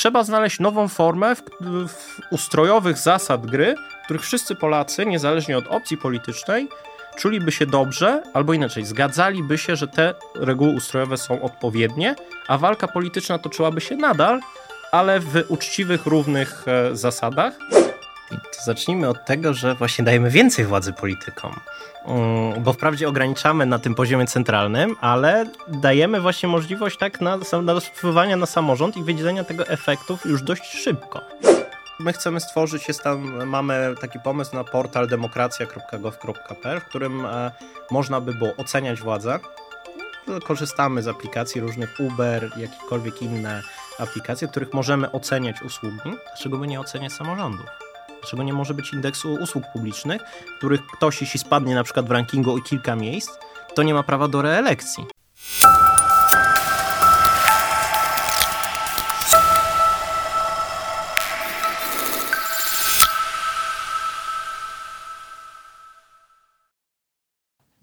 trzeba znaleźć nową formę w, w ustrojowych zasad gry, w których wszyscy Polacy, niezależnie od opcji politycznej, czuliby się dobrze, albo inaczej, zgadzaliby się, że te reguły ustrojowe są odpowiednie, a walka polityczna toczyłaby się nadal, ale w uczciwych, równych e, zasadach. To zacznijmy od tego, że właśnie dajemy więcej władzy politykom. Mm, bo wprawdzie ograniczamy na tym poziomie centralnym, ale dajemy właśnie możliwość tak na, na wpływania na samorząd i wydzielenia tego efektów już dość szybko. My chcemy stworzyć, jest tam, mamy taki pomysł na portal demokracja.gov.pl, w którym e, można by było oceniać władzę. Korzystamy z aplikacji różnych Uber, jakiekolwiek inne aplikacje, w których możemy oceniać usługi. Dlaczego by nie oceniać samorządów? Dlaczego nie może być indeksu usług publicznych, których ktoś, jeśli spadnie na przykład w rankingu o kilka miejsc, to nie ma prawa do reelekcji?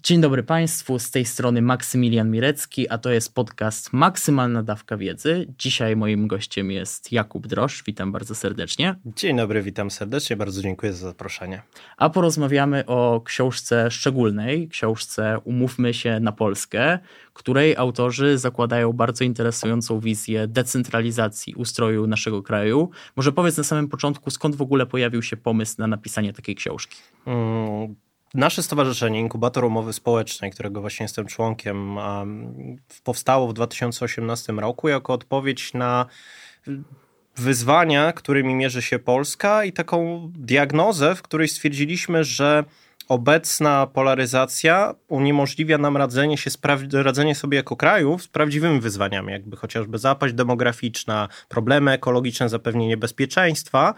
Dzień dobry Państwu, z tej strony Maksymilian Mirecki, a to jest podcast Maksymalna Dawka Wiedzy. Dzisiaj moim gościem jest Jakub Drosz, witam bardzo serdecznie. Dzień dobry, witam serdecznie, bardzo dziękuję za zaproszenie. A porozmawiamy o książce szczególnej, książce Umówmy się na Polskę, której autorzy zakładają bardzo interesującą wizję decentralizacji ustroju naszego kraju. Może powiedz na samym początku, skąd w ogóle pojawił się pomysł na napisanie takiej książki? Hmm Nasze stowarzyszenie Inkubator Umowy Społecznej, którego właśnie jestem członkiem, powstało w 2018 roku jako odpowiedź na wyzwania, którymi mierzy się Polska i taką diagnozę, w której stwierdziliśmy, że obecna polaryzacja uniemożliwia nam radzenie, się radzenie sobie jako kraju z prawdziwymi wyzwaniami, jakby chociażby zapaść demograficzna, problemy ekologiczne, zapewnienie bezpieczeństwa.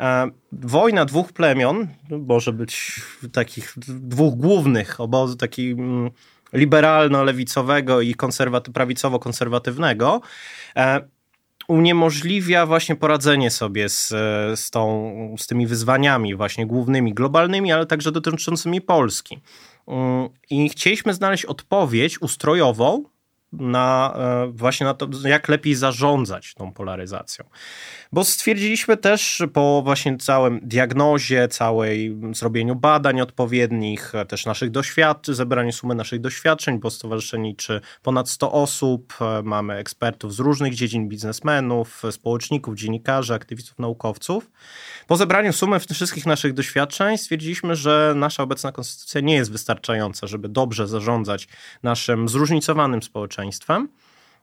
E, wojna dwóch plemion, może być takich dwóch głównych obozu, taki mm, liberalno-lewicowego i konserwaty- prawicowo-konserwatywnego, e, uniemożliwia właśnie poradzenie sobie z, z, tą, z tymi wyzwaniami właśnie głównymi, globalnymi, ale także dotyczącymi Polski. Mm, I chcieliśmy znaleźć odpowiedź ustrojową na e, właśnie na to, jak lepiej zarządzać tą polaryzacją. Bo stwierdziliśmy też po właśnie całym diagnozie, całej zrobieniu badań odpowiednich, e, też naszych doświadczeń, zebraniu sumy naszych doświadczeń, bo stowarzyszenie liczy ponad 100 osób, e, mamy ekspertów z różnych dziedzin, biznesmenów, społeczników, dziennikarzy, aktywistów, naukowców. Po zebraniu sumy wszystkich naszych doświadczeń stwierdziliśmy, że nasza obecna konstytucja nie jest wystarczająca, żeby dobrze zarządzać naszym zróżnicowanym społeczeństwem.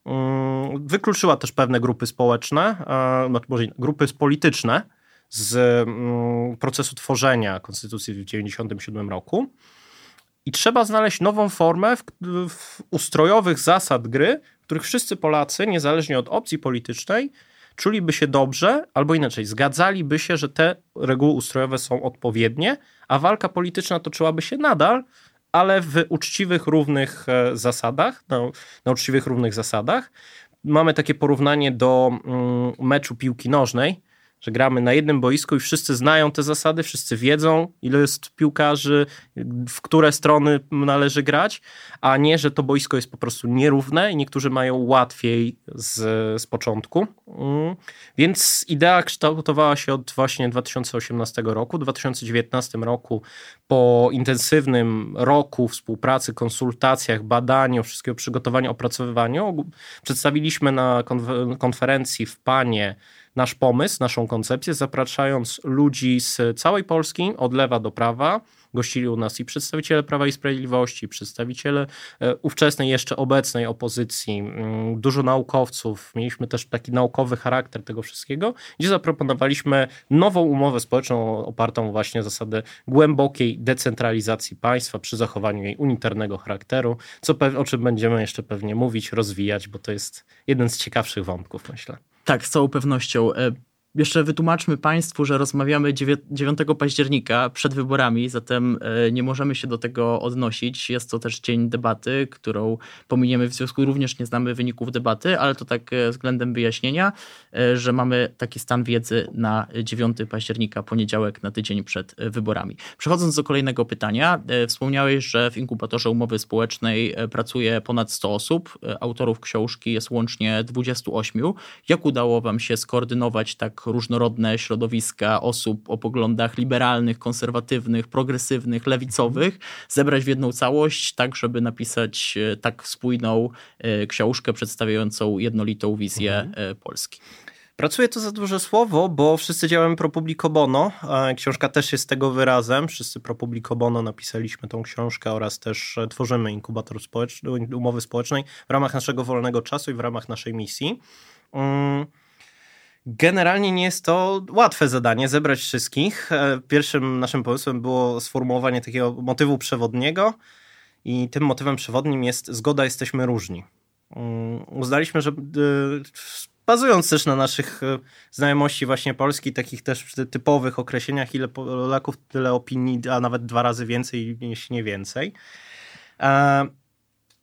Mm, wykluczyła też pewne grupy społeczne, znaczy może grupy polityczne z mm, procesu tworzenia konstytucji w 1997 roku. I trzeba znaleźć nową formę w, w ustrojowych zasad gry, w których wszyscy Polacy, niezależnie od opcji politycznej, czuliby się dobrze, albo inaczej, zgadzaliby się, że te reguły ustrojowe są odpowiednie, a walka polityczna toczyłaby się nadal, ale w uczciwych, równych e, zasadach, na, na uczciwych, równych zasadach. Mamy takie porównanie do mm, meczu piłki nożnej, że gramy na jednym boisku i wszyscy znają te zasady, wszyscy wiedzą, ile jest piłkarzy, w które strony należy grać, a nie, że to boisko jest po prostu nierówne i niektórzy mają łatwiej z, z początku. Mm. Więc idea kształtowała się od właśnie 2018 roku. W 2019 roku, po intensywnym roku współpracy, konsultacjach, badaniu, wszystkiego przygotowania, opracowywaniu, przedstawiliśmy na konferencji w Panie nasz pomysł, naszą koncepcję, zapraszając ludzi z całej Polski, od lewa do prawa. Gościli u nas i przedstawiciele Prawa i Sprawiedliwości, przedstawiciele e, ówczesnej, jeszcze obecnej opozycji, mm, dużo naukowców. Mieliśmy też taki naukowy charakter tego wszystkiego, gdzie zaproponowaliśmy nową umowę społeczną opartą właśnie o zasadę głębokiej decentralizacji państwa przy zachowaniu jej unitarnego charakteru, co, o czym będziemy jeszcze pewnie mówić, rozwijać, bo to jest jeden z ciekawszych wątków, myślę. Tak, z całą pewnością. Jeszcze wytłumaczmy Państwu, że rozmawiamy 9 października przed wyborami, zatem e, nie możemy się do tego odnosić. Jest to też dzień debaty, którą pominiemy w związku, również nie znamy wyników debaty, ale to tak e, względem wyjaśnienia, e, że mamy taki stan wiedzy na 9 października, poniedziałek, na tydzień przed wyborami. Przechodząc do kolejnego pytania, wspomniałeś, że w inkubatorze umowy społecznej pracuje ponad 100 osób, autorów książki jest łącznie 28. Jak udało Wam się skoordynować tak różnorodne środowiska osób o poglądach liberalnych, konserwatywnych, progresywnych, lewicowych, zebrać w jedną całość, tak żeby napisać e, tak spójną e, książkę przedstawiającą jednolitą wizję mhm. E, Polski. Pracuję to za duże słowo, bo wszyscy działamy pro publico bono. Książka też jest tego wyrazem. Wszyscy pro publico bono napisaliśmy tą książkę oraz też tworzymy inkubator społeczny, umowy społecznej w ramach naszego wolnego czasu i w ramach naszej misji. Generalnie nie jest to łatwe zadanie, zebrać wszystkich. E, pierwszym naszym pomysłem było sformułowanie takiego motywu przewodniego i tym motywem przewodnim jest zgoda, jesteśmy różni. Mm, uznaliśmy, że e, bazując też na naszych e, znajomości właśnie Polski, takich też typowych określeniach, ile Polaków, tyle opinii, a nawet dwa razy więcej, jeśli nie więcej.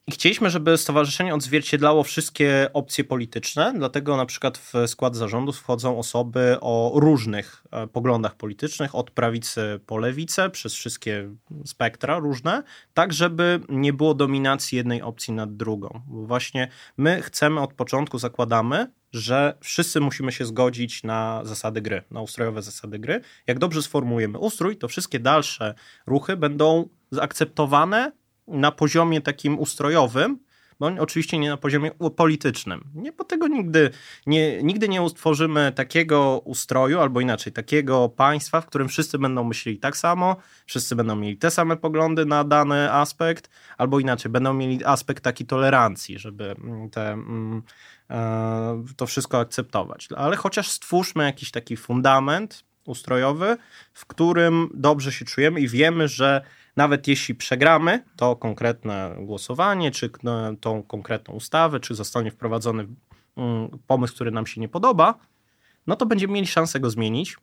I chcieliśmy, żeby stowarzyszenie odzwierciedlało wszystkie opcje polityczne, dlatego na przykład w skład zarządu wchodzą osoby o różnych e, poglądach politycznych, od prawicy po lewicę, przez wszystkie spektra różne, tak żeby nie było dominacji jednej opcji nad drugą. Bo właśnie my chcemy od początku, zakładamy, że wszyscy musimy się zgodzić na zasady gry, na ustrojowe zasady gry. Jak dobrze sformułujemy ustrój, to wszystkie dalsze ruchy będą zaakceptowane na poziomie takim ustrojowym, bo oczywiście nie na poziomie politycznym. Nie, bo tego nigdy nie, nigdy nie utworzymy takiego ustroju, albo inaczej, takiego państwa, w którym wszyscy będą myśleli tak samo, wszyscy będą mieli te same poglądy na dany aspekt, albo inaczej, będą mieli aspekt taki tolerancji, żeby mm, te, mm, e, to wszystko akceptować. Ale chociaż stwórzmy jakiś taki fundament ustrojowy, w którym dobrze się czujemy i wiemy, że nawet jeśli przegramy to konkretne głosowanie, czy tą konkretną ustawę, czy zostanie wprowadzony mm, pomysł, który nam się nie podoba, no to będziemy mieli szansę go zmienić,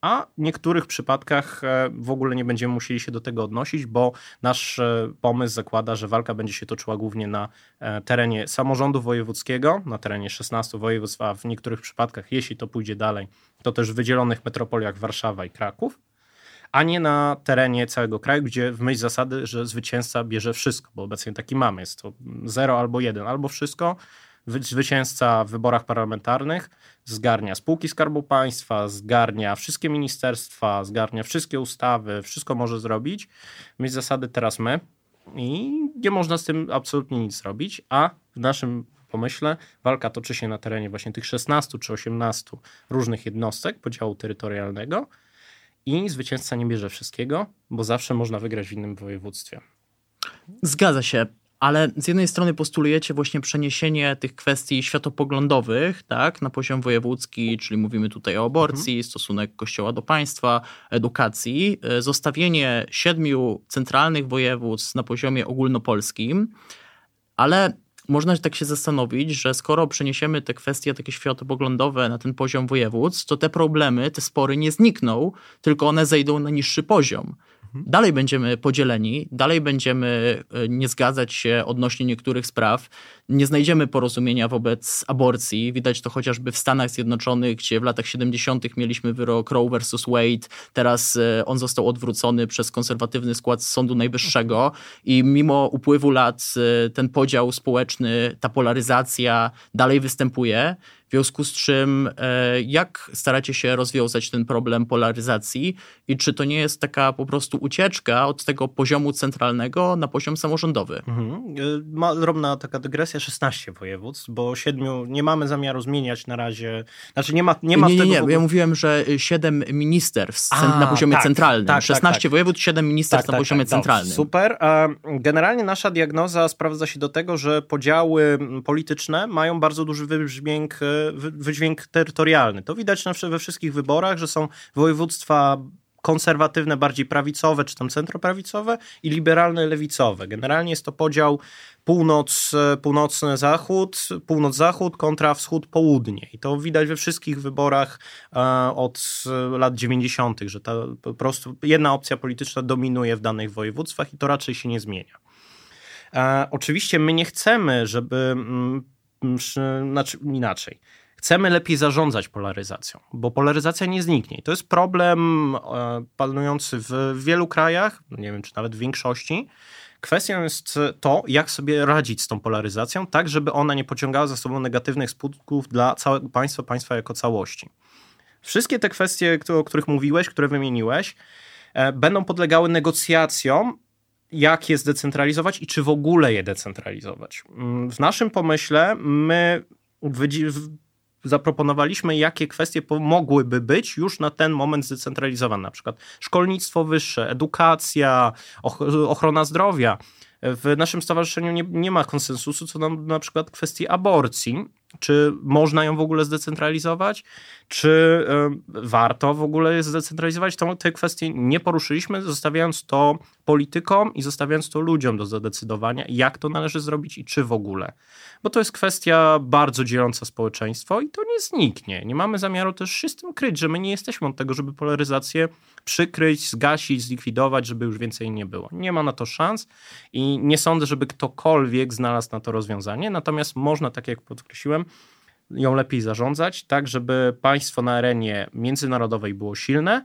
a w niektórych przypadkach e, w ogóle nie będziemy musieli się do tego odnosić, bo nasz e, pomysł zakłada, że walka będzie się toczyła głównie na e, terenie samorządu wojewódzkiego, na terenie 16 województw, a w niektórych przypadkach, jeśli to pójdzie dalej, to też w wydzielonych metropoliach Warszawa i Kraków a nie na terenie całego kraju, gdzie w myśl zasady, że zwycięzca bierze wszystko, bo obecnie taki mamy, jest to zero albo jeden, albo wszystko. Zwycięzca w wyborach parlamentarnych zgarnia spółki Skarbu Państwa, zgarnia wszystkie ministerstwa, zgarnia wszystkie ustawy, wszystko może zrobić. Myśl zasady teraz my i nie można z tym absolutnie nic zrobić, a w naszym pomyśle walka toczy się na terenie właśnie tych 16 czy 18 różnych jednostek podziału terytorialnego i zwycięzca nie bierze wszystkiego, bo zawsze można wygrać w innym województwie. Zgadza się. Ale z jednej strony postulujecie właśnie przeniesienie tych kwestii światopoglądowych tak, na poziom wojewódzki, czyli mówimy tutaj o aborcji, mhm. stosunek kościoła do państwa, edukacji, e, zostawienie siedmiu centralnych województw na poziomie ogólnopolskim, ale można tak się zastanowić, że skoro przeniesiemy te kwestie takie światopoglądowe na ten poziom województw, to te problemy, te spory nie znikną, tylko one zejdą na niższy poziom. Dalej będziemy podzieleni, dalej będziemy e, nie zgadzać się odnośnie niektórych spraw, nie znajdziemy porozumienia wobec aborcji. Widać to chociażby w Stanach Zjednoczonych, gdzie w latach 70. mieliśmy wyrok Roe versus Wade, teraz e, on został odwrócony przez konserwatywny skład Sądu Najwyższego i mimo upływu lat e, ten podział społeczny, ta polaryzacja dalej występuje. W związku z czym, e, jak staracie się rozwiązać ten problem polaryzacji i czy to nie jest taka po prostu ucieczka od tego poziomu centralnego na poziom samorządowy? Mhm. Ma drobna taka dygresja, 16 województw, bo siedmiu nie mamy zamiaru zmieniać na razie. Znaczy nie ma, nie ma nie, nie, nie, ja mówiłem, że 7 ministerstw A, na poziomie tak, centralnym. Tak, 16 tak, tak. województw, 7 ministerstw tak, na tak, poziomie centralnym. Super. Generalnie nasza diagnoza sprawdza się do tego, że podziały polityczne mają bardzo duży wybrzmięk wydźwięk terytorialny. To widać we wszystkich wyborach, że są województwa konserwatywne, bardziej prawicowe, czy tam centroprawicowe i liberalne, lewicowe. Generalnie jest to podział północ, północny zachód, północ-zachód kontra wschód-południe. I to widać we wszystkich wyborach e, od lat 90., że ta po prostu jedna opcja polityczna dominuje w danych województwach i to raczej się nie zmienia. E, oczywiście my nie chcemy, żeby, mm, znaczy inaczej, chcemy lepiej zarządzać polaryzacją, bo polaryzacja nie zniknie. To jest problem e, panujący w wielu krajach, nie wiem czy nawet w większości. Kwestią jest to, jak sobie radzić z tą polaryzacją, tak żeby ona nie pociągała za sobą negatywnych skutków dla całego państwa, państwa jako całości. Wszystkie te kwestie, o których mówiłeś, które wymieniłeś, e, będą podlegały negocjacjom, jak je zdecentralizować i czy w ogóle je decentralizować. Mm, w naszym pomyśle my zaproponowaliśmy, jakie kwestie mogłyby być już na ten moment zdecentralizowane, na przykład szkolnictwo wyższe, edukacja, ochrona zdrowia. W naszym stowarzyszeniu nie, nie ma konsensusu co do na przykład kwestii aborcji. Czy można ją w ogóle zdecentralizować? Czy y, warto w ogóle zdecentralizować? To, te kwestie nie poruszyliśmy, zostawiając to politykom i zostawiając to ludziom do zadecydowania, jak to należy zrobić i czy w ogóle. Bo to jest kwestia bardzo dzieląca społeczeństwo i to nie zniknie. Nie mamy zamiaru też się z tym kryć, że my nie jesteśmy od tego, żeby polaryzację przykryć, zgasić, zlikwidować, żeby już więcej nie było. Nie ma na to szans i nie sądzę, żeby ktokolwiek znalazł na to rozwiązanie. Natomiast można, tak jak podkreśliłem, ją lepiej zarządzać, tak żeby państwo na arenie międzynarodowej było silne,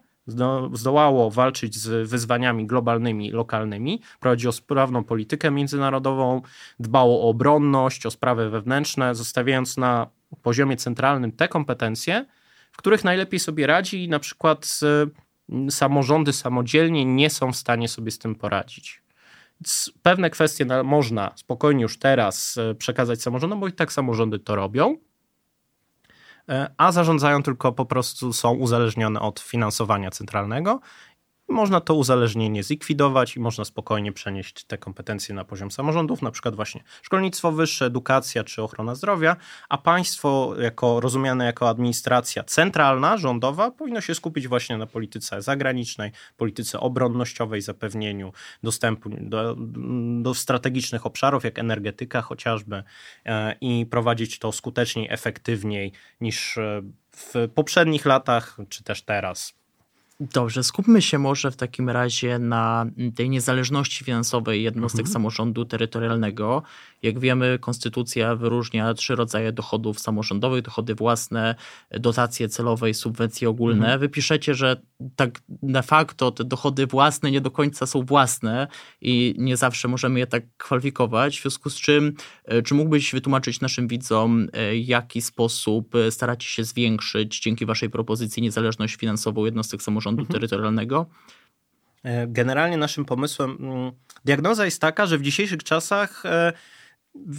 zdołało walczyć z wyzwaniami globalnymi, lokalnymi, prowadziło sprawną politykę międzynarodową, dbało o obronność, o sprawy wewnętrzne, zostawiając na poziomie centralnym te kompetencje, w których najlepiej sobie radzi i na przykład samorządy samodzielnie nie są w stanie sobie z tym poradzić. Pewne kwestie można spokojnie już teraz e, przekazać samorządom, bo i tak samorządy to robią, e, a zarządzają tylko po prostu są uzależnione od finansowania centralnego można to uzależnienie zlikwidować i można spokojnie przenieść te kompetencje na poziom samorządów, na przykład właśnie szkolnictwo wyższe, edukacja czy ochrona zdrowia, a państwo jako rozumiane jako administracja centralna, rządowa powinno się skupić właśnie na polityce zagranicznej, polityce obronnościowej, zapewnieniu dostępu do, do strategicznych obszarów, jak energetyka chociażby e, i prowadzić to skuteczniej, efektywniej niż e, w poprzednich latach, czy też teraz. Dobrze, skupmy się może w takim razie na tej niezależności finansowej jednostek mhm. samorządu terytorialnego. Jak wiemy, konstytucja wyróżnia trzy rodzaje dochodów samorządowych: dochody własne, dotacje celowe i subwencje ogólne. Mhm. Wypiszecie, że tak de facto te dochody własne nie do końca są własne i nie zawsze możemy je tak kwalifikować. W związku z czym, e, czy mógłbyś wytłumaczyć naszym widzom, w e, jaki sposób e, staracie się zwiększyć dzięki Waszej propozycji niezależność finansową jednostek samorządu mhm. terytorialnego? Generalnie naszym pomysłem, mm, diagnoza jest taka, że w dzisiejszych czasach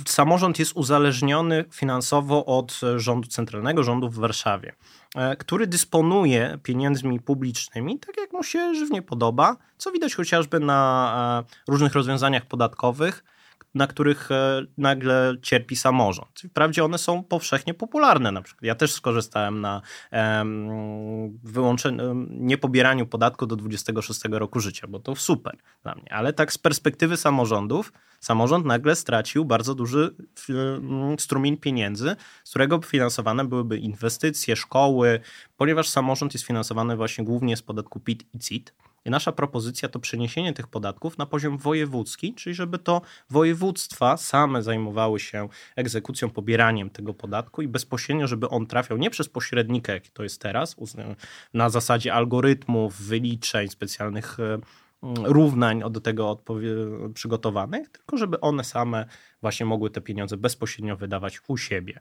samorząd jest uzależniony finansowo od rządu centralnego, rządu w Warszawie, e, który dysponuje pieniędzmi publicznymi tak, jak mu się żywnie podoba, co widać chociażby na e, różnych rozwiązaniach podatkowych, na których e, nagle cierpi samorząd. Wprawdzie one są powszechnie popularne. Na przykład ja też skorzystałem na wyłączeniu, niepobieraniu podatku do 26 roku życia, bo to super dla mnie. Ale tak z perspektywy samorządów, samorząd nagle stracił bardzo duży strumień pieniędzy, z którego finansowane byłyby inwestycje, szkoły, ponieważ samorząd jest finansowany właśnie głównie z podatku PIT i CIT nasza propozycja to przeniesienie tych podatków na poziom wojewódzki, czyli żeby to województwa same zajmowały się egzekucją, pobieraniem tego podatku i bezpośrednio, żeby on trafiał nie przez pośrednika, jak to jest teraz, na zasadzie algorytmów, wyliczeń, specjalnych e, równań do tego przygotowanych, tylko żeby one same właśnie mogły te pieniądze bezpośrednio wydawać u siebie.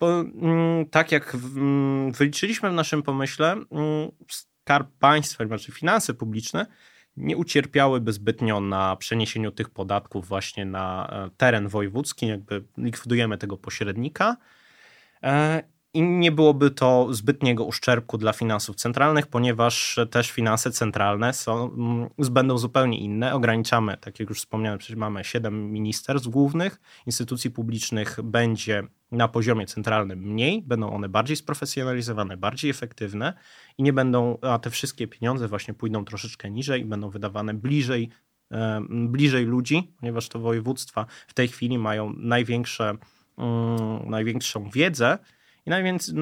Bo, mm, tak jak mm, wyliczyliśmy w naszym pomyśle, mm, skarb państwa, znaczy finanse publiczne, nie ucierpiałyby zbytnio na przeniesieniu tych podatków właśnie na e, teren wojewódzki, jakby likwidujemy tego pośrednika e, i nie byłoby to zbytniego uszczerbku dla finansów centralnych, ponieważ też finanse centralne są, mm, będą zupełnie inne. Ograniczamy, tak jak już wspomniałem, przecież mamy siedem ministerstw głównych, instytucji publicznych będzie na poziomie centralnym mniej, będą one bardziej sprofesjonalizowane, bardziej efektywne i nie będą, a te wszystkie pieniądze właśnie pójdą troszeczkę niżej i będą wydawane bliżej, e, bliżej ludzi, ponieważ to województwa w tej chwili mają największe, um, największą wiedzę i najwięcej,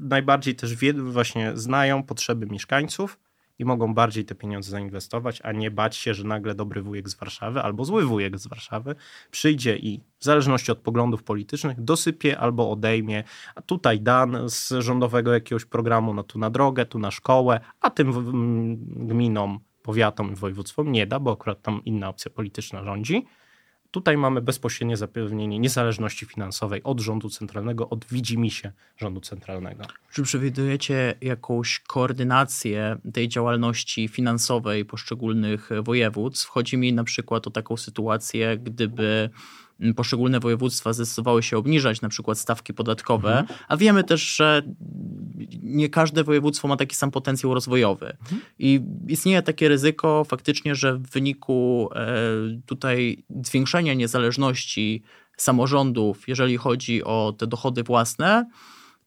najbardziej też wie, właśnie znają potrzeby mieszkańców i mogą bardziej te pieniądze zainwestować, a nie bać się, że nagle dobry wujek z Warszawy albo zły wujek z Warszawy przyjdzie i w zależności od poglądów politycznych dosypie albo odejmie, a tutaj dan z rządowego jakiegoś programu, no tu na drogę, tu na szkołę, a tym gminom, powiatom i województwom nie da, bo akurat tam inna opcja polityczna rządzi Tutaj mamy bezpośrednie zapewnienie niezależności finansowej od rządu centralnego, od widzimisię rządu centralnego. Czy przewidujecie jakąś koordynację tej działalności finansowej poszczególnych województw? Chodzi mi na przykład o taką sytuację, gdyby poszczególne województwa zdecydowały się obniżać na przykład stawki podatkowe, mhm. a wiemy też, że nie każde województwo ma taki sam potencjał rozwojowy. Mhm. I istnieje takie ryzyko faktycznie, że w wyniku e, tutaj zwiększenia niezależności samorządów, jeżeli chodzi o te dochody własne,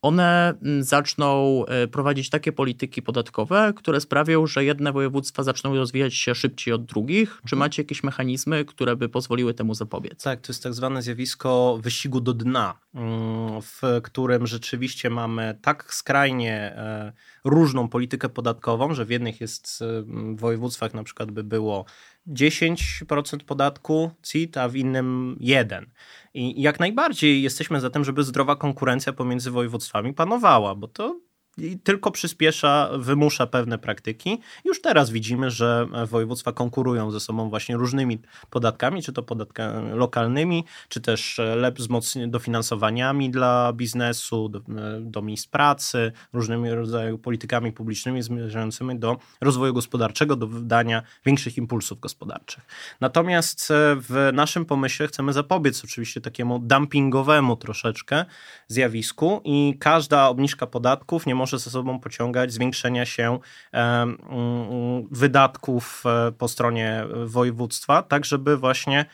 one mm, zaczną e, prowadzić takie polityki podatkowe, które sprawią, że jedne województwa zaczną rozwijać się szybciej od drugich. Czy mhm. macie jakieś mechanizmy, które by pozwoliły temu zapobiec? Tak, to jest tak zwane zjawisko wyścigu do dna, mm, w którym rzeczywiście mamy tak skrajnie e, różną politykę podatkową, że w jednych jest w województwach na przykład by było 10% podatku CIT, a w innym 1%. I jak najbardziej jesteśmy za tym, żeby zdrowa konkurencja pomiędzy województwami panowała, bo to i tylko przyspiesza, wymusza pewne praktyki. Już teraz widzimy, że województwa konkurują ze sobą właśnie różnymi podatkami, czy to podatkami lokalnymi, czy też z dofinansowaniami dla biznesu, do, do miejsc pracy, różnymi rodzajami politykami publicznymi zmierzającymi do rozwoju gospodarczego, do wydania większych impulsów gospodarczych. Natomiast w naszym pomyśle chcemy zapobiec oczywiście takiemu dumpingowemu troszeczkę zjawisku i każda obniżka podatków nie może może ze sobą pociągać zwiększenia się mm, wydatków e, po stronie województwa, tak żeby właśnie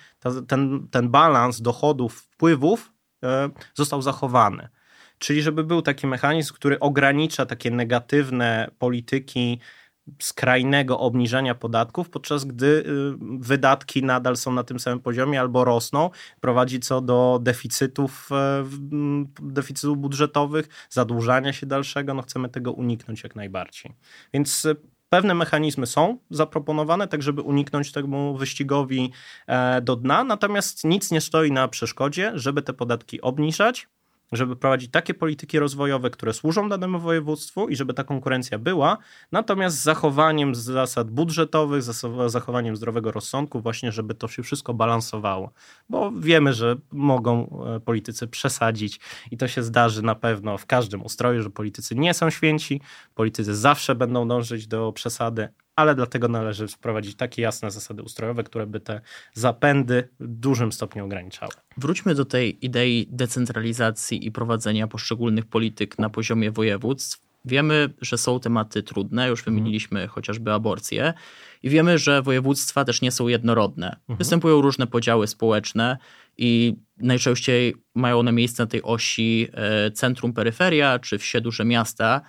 ten, ten balans dochodów, wpływów e, został zachowany. Czyli żeby był taki mechanizm, który ogranicza takie negatywne polityki skrajnego obniżenia podatków, podczas gdy y, wydatki nadal są na tym samym poziomie albo rosną, prowadzi co do deficytów, e, deficytów budżetowych, zadłużania się dalszego. No chcemy tego uniknąć jak najbardziej. Więc y, pewne mechanizmy są zaproponowane, tak żeby uniknąć temu wyścigowi e, do dna, natomiast nic nie stoi na przeszkodzie, żeby te podatki obniżać, żeby prowadzić takie polityki rozwojowe, które służą danemu województwu i żeby ta konkurencja była, natomiast z zachowaniem zasad budżetowych, z zachowaniem zdrowego rozsądku, właśnie, żeby to się wszystko balansowało. Bo wiemy, że mogą e, politycy przesadzić i to się zdarzy na pewno w każdym ustroju, że politycy nie są święci, politycy zawsze będą dążyć do przesady, ale dlatego należy wprowadzić takie jasne zasady ustrojowe, które by te zapędy w dużym stopniu ograniczały. Wróćmy do tej idei decentralizacji i prowadzenia poszczególnych polityk na poziomie województw. Wiemy, że są tematy trudne, już wymieniliśmy mhm. chociażby aborcję, i wiemy, że województwa też nie są jednorodne. Mhm. Występują różne podziały społeczne i najczęściej mają one miejsce na tej osi e, centrum-peryferia czy wsie duże miasta.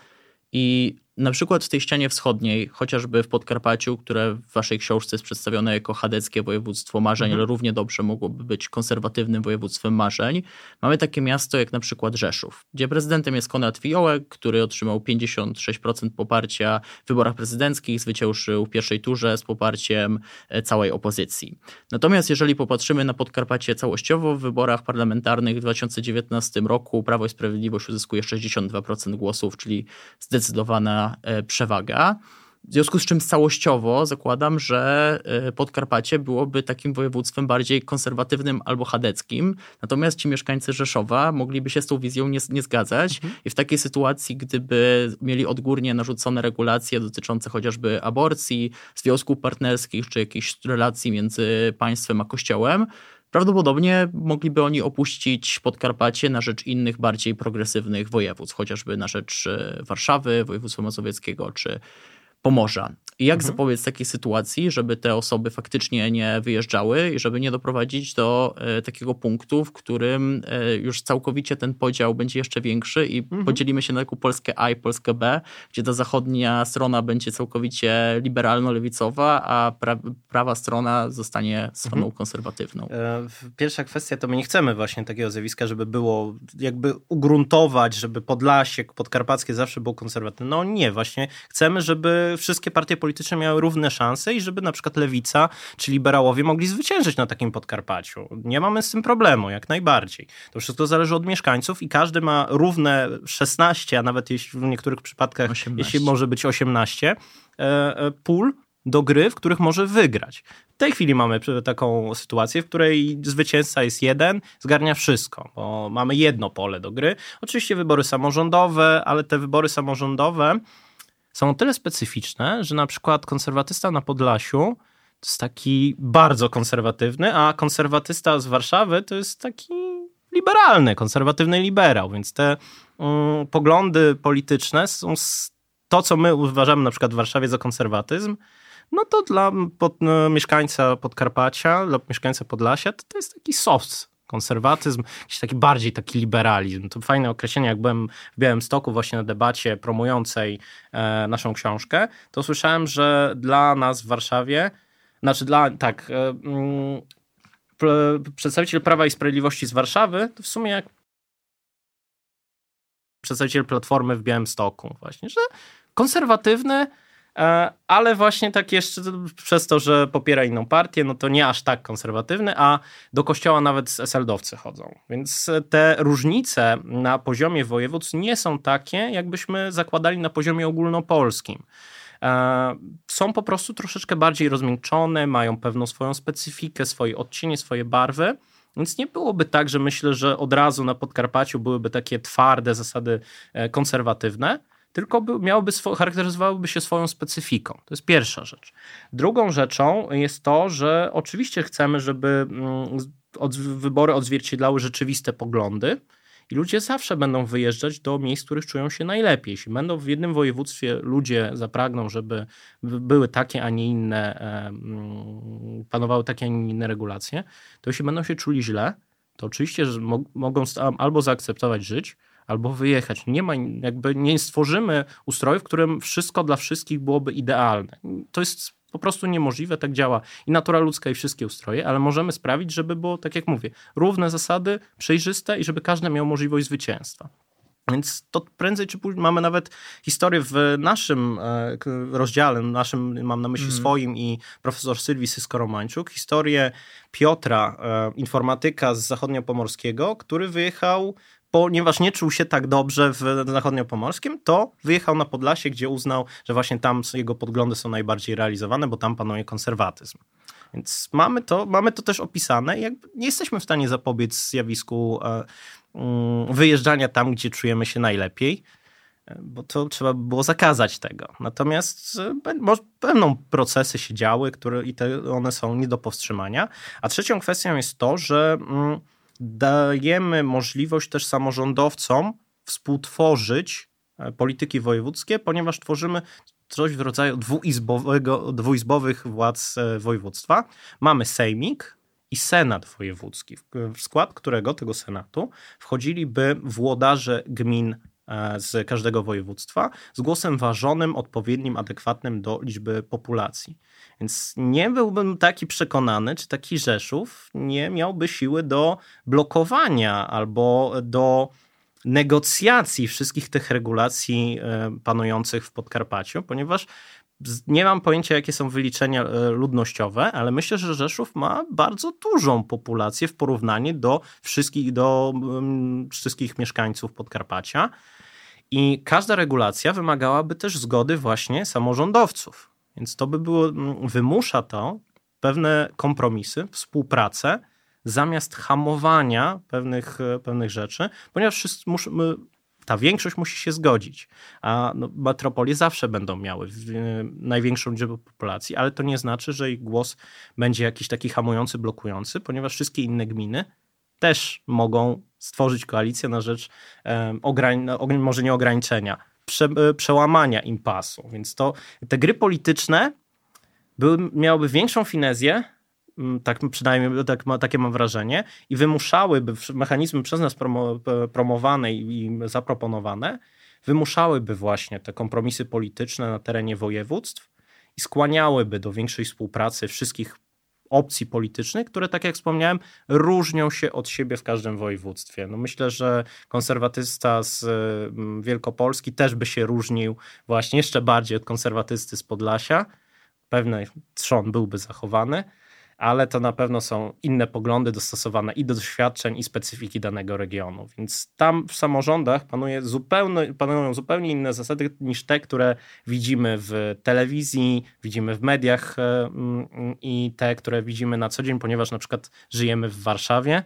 I na przykład w tej ścianie wschodniej, chociażby w Podkarpaciu, które w waszej książce jest przedstawione jako chadeckie województwo marzeń, mhm. ale równie dobrze mogłoby być konserwatywnym województwem marzeń, mamy takie miasto jak na przykład Rzeszów, gdzie prezydentem jest Konrad Fiołek, który otrzymał 56% poparcia w wyborach prezydenckich, zwyciężył w pierwszej turze z poparciem e, całej opozycji. Natomiast jeżeli popatrzymy na Podkarpacie całościowo, w wyborach parlamentarnych w 2019 roku Prawo i Sprawiedliwość uzyskuje 62% głosów, czyli zdecydowana E, przewaga. W związku z czym całościowo zakładam, że e, Podkarpacie byłoby takim województwem bardziej konserwatywnym albo chadeckim, natomiast ci mieszkańcy Rzeszowa mogliby się z tą wizją nie, nie zgadzać mhm. i w takiej sytuacji, gdyby mieli odgórnie narzucone regulacje dotyczące chociażby aborcji, związków partnerskich czy jakichś relacji między państwem a kościołem, Prawdopodobnie mogliby oni opuścić Podkarpacie na rzecz innych, bardziej progresywnych województw, chociażby na rzecz e, Warszawy, województwa mazowieckiego czy Pomorza. Jak mhm. zapobiec takiej sytuacji, żeby te osoby faktycznie nie wyjeżdżały i żeby nie doprowadzić do e, takiego punktu, w którym e, już całkowicie ten podział będzie jeszcze większy i mhm. podzielimy się na taką Polskę A i Polskę B, gdzie ta zachodnia strona będzie całkowicie liberalno-lewicowa, a pra prawa strona zostanie stroną mhm. konserwatywną. E, pierwsza kwestia to my nie chcemy właśnie takiego zjawiska, żeby było jakby ugruntować, żeby Podlasie, Podkarpackie zawsze było konserwatywne. No nie, właśnie chcemy, żeby wszystkie partie polityczne miały równe szanse i żeby na przykład lewica czy liberałowie mogli zwyciężyć na takim Podkarpaciu. Nie mamy z tym problemu, jak najbardziej. To wszystko zależy od mieszkańców i każdy ma równe 16, a nawet jeśli w niektórych przypadkach, 18. jeśli może być 18 e, e, pól do gry, w których może wygrać. W tej chwili mamy taką sytuację, w której zwycięzca jest jeden, zgarnia wszystko, bo mamy jedno pole do gry. Oczywiście wybory samorządowe, ale te wybory samorządowe są o tyle specyficzne, że na przykład konserwatysta na Podlasiu to jest taki bardzo konserwatywny, a konserwatysta z Warszawy to jest taki liberalny, konserwatywny liberał, więc te um, poglądy polityczne są to, co my uważamy na przykład w Warszawie za konserwatyzm, no to dla pod, no, mieszkańca Podkarpacia, dla mieszkańca Podlasia to, to jest taki soft konserwatyzm, jakiś taki bardziej taki liberalizm. To fajne określenie, jak byłem w Białymstoku właśnie na debacie promującej e, naszą książkę, to słyszałem, że dla nas w Warszawie, znaczy dla, tak, e, mm, przedstawiciel Prawa i Sprawiedliwości z Warszawy, to w sumie jak przedstawiciel Platformy w Białymstoku właśnie, że konserwatywny, ale właśnie tak jeszcze przez to, że popiera inną partię, no to nie aż tak konserwatywny, a do kościoła nawet SLD-owcy chodzą. Więc te różnice na poziomie województw nie są takie, jakbyśmy zakładali na poziomie ogólnopolskim. E, są po prostu troszeczkę bardziej rozmiękczone, mają pewną swoją specyfikę, swoje odcienie, swoje barwy. Więc nie byłoby tak, że myślę, że od razu na Podkarpaciu byłyby takie twarde zasady e, konserwatywne, tylko by, miałoby swo, się swoją specyfiką. To jest pierwsza rzecz. Drugą rzeczą jest to, że oczywiście chcemy, żeby mm, od, wybory odzwierciedlały rzeczywiste poglądy. I ludzie zawsze będą wyjeżdżać do miejsc, w których czują się najlepiej. Jeśli będą w jednym województwie, ludzie zapragną, żeby były takie, a nie inne, mm, panowały takie, a nie inne regulacje, to jeśli będą się czuli źle, to oczywiście że mogą albo zaakceptować żyć, albo wyjechać. Nie ma, jakby nie stworzymy ustroju, w którym wszystko dla wszystkich byłoby idealne. To jest po prostu niemożliwe, tak działa i natura ludzka i wszystkie ustroje, ale możemy sprawić, żeby było, tak jak mówię, równe zasady, przejrzyste i żeby każdy miał możliwość zwycięstwa. Więc to prędzej czy później mamy nawet historię w naszym e, rozdziale, naszym, mam na myśli mm. swoim i profesor Sylwii Sysko-Romańczuk, historię Piotra, e, informatyka z zachodniopomorskiego, który wyjechał ponieważ nie czuł się tak dobrze w zachodniopomorskim, to wyjechał na Podlasie, gdzie uznał, że właśnie tam jego podglądy są najbardziej realizowane, bo tam panuje konserwatyzm. Więc mamy to, mamy to też opisane i nie jesteśmy w stanie zapobiec zjawisku e, mm, wyjeżdżania tam, gdzie czujemy się najlepiej, e, bo to trzeba by było zakazać tego. Natomiast e, pewną procesy się działy, które i te, one są nie do powstrzymania. A trzecią kwestią jest to, że mm, dajemy możliwość też samorządowcom współtworzyć e, polityki wojewódzkie, ponieważ tworzymy coś w rodzaju dwuizbowego, dwuizbowych władz e, województwa. Mamy sejmik i senat wojewódzki, w skład którego, tego senatu, wchodziliby włodarze gmin e, z każdego województwa z głosem ważonym, odpowiednim, adekwatnym do liczby populacji. Więc nie byłbym taki przekonany, czy taki Rzeszów nie miałby siły do blokowania albo do negocjacji wszystkich tych regulacji e, panujących w Podkarpaciu, ponieważ nie mam pojęcia, jakie są wyliczenia e, ludnościowe, ale myślę, że Rzeszów ma bardzo dużą populację w porównaniu do wszystkich, do mm, wszystkich mieszkańców Podkarpacia. I każda regulacja wymagałaby też zgody właśnie samorządowców. Więc to by było, mm, wymusza to pewne kompromisy, współpracę, zamiast hamowania pewnych, e, pewnych rzeczy, ponieważ wszyscy ta większość musi się zgodzić. A no, metropolie zawsze będą miały największą liczbę populacji, ale to nie znaczy, że ich głos będzie jakiś taki hamujący, blokujący, ponieważ wszystkie inne gminy też mogą stworzyć koalicję na rzecz um, może nie ograniczenia prze, e, przełamania impasu. Więc to te gry polityczne były, miałyby większą finezję, mm, tak przynajmniej tak, takie mam wrażenie, i wymuszałyby mechanizmy przez nas promo, promowane i, i zaproponowane, wymuszałyby właśnie te kompromisy polityczne na terenie województw i skłaniałyby do większej współpracy wszystkich opcji politycznych, które, tak jak wspomniałem, różnią się od siebie w każdym województwie. No myślę, że konserwatysta z mm, Wielkopolski też by się różnił właśnie jeszcze bardziej od konserwatysty z Podlasia. Pewny trzon byłby zachowany, ale to na pewno są inne poglądy dostosowane i do doświadczeń, i specyfiki danego regionu. Więc tam w samorządach panuje zupełnie, panują zupełnie inne zasady niż te, które widzimy w telewizji, widzimy w mediach e, mm, i te, które widzimy na co dzień, ponieważ na przykład żyjemy w Warszawie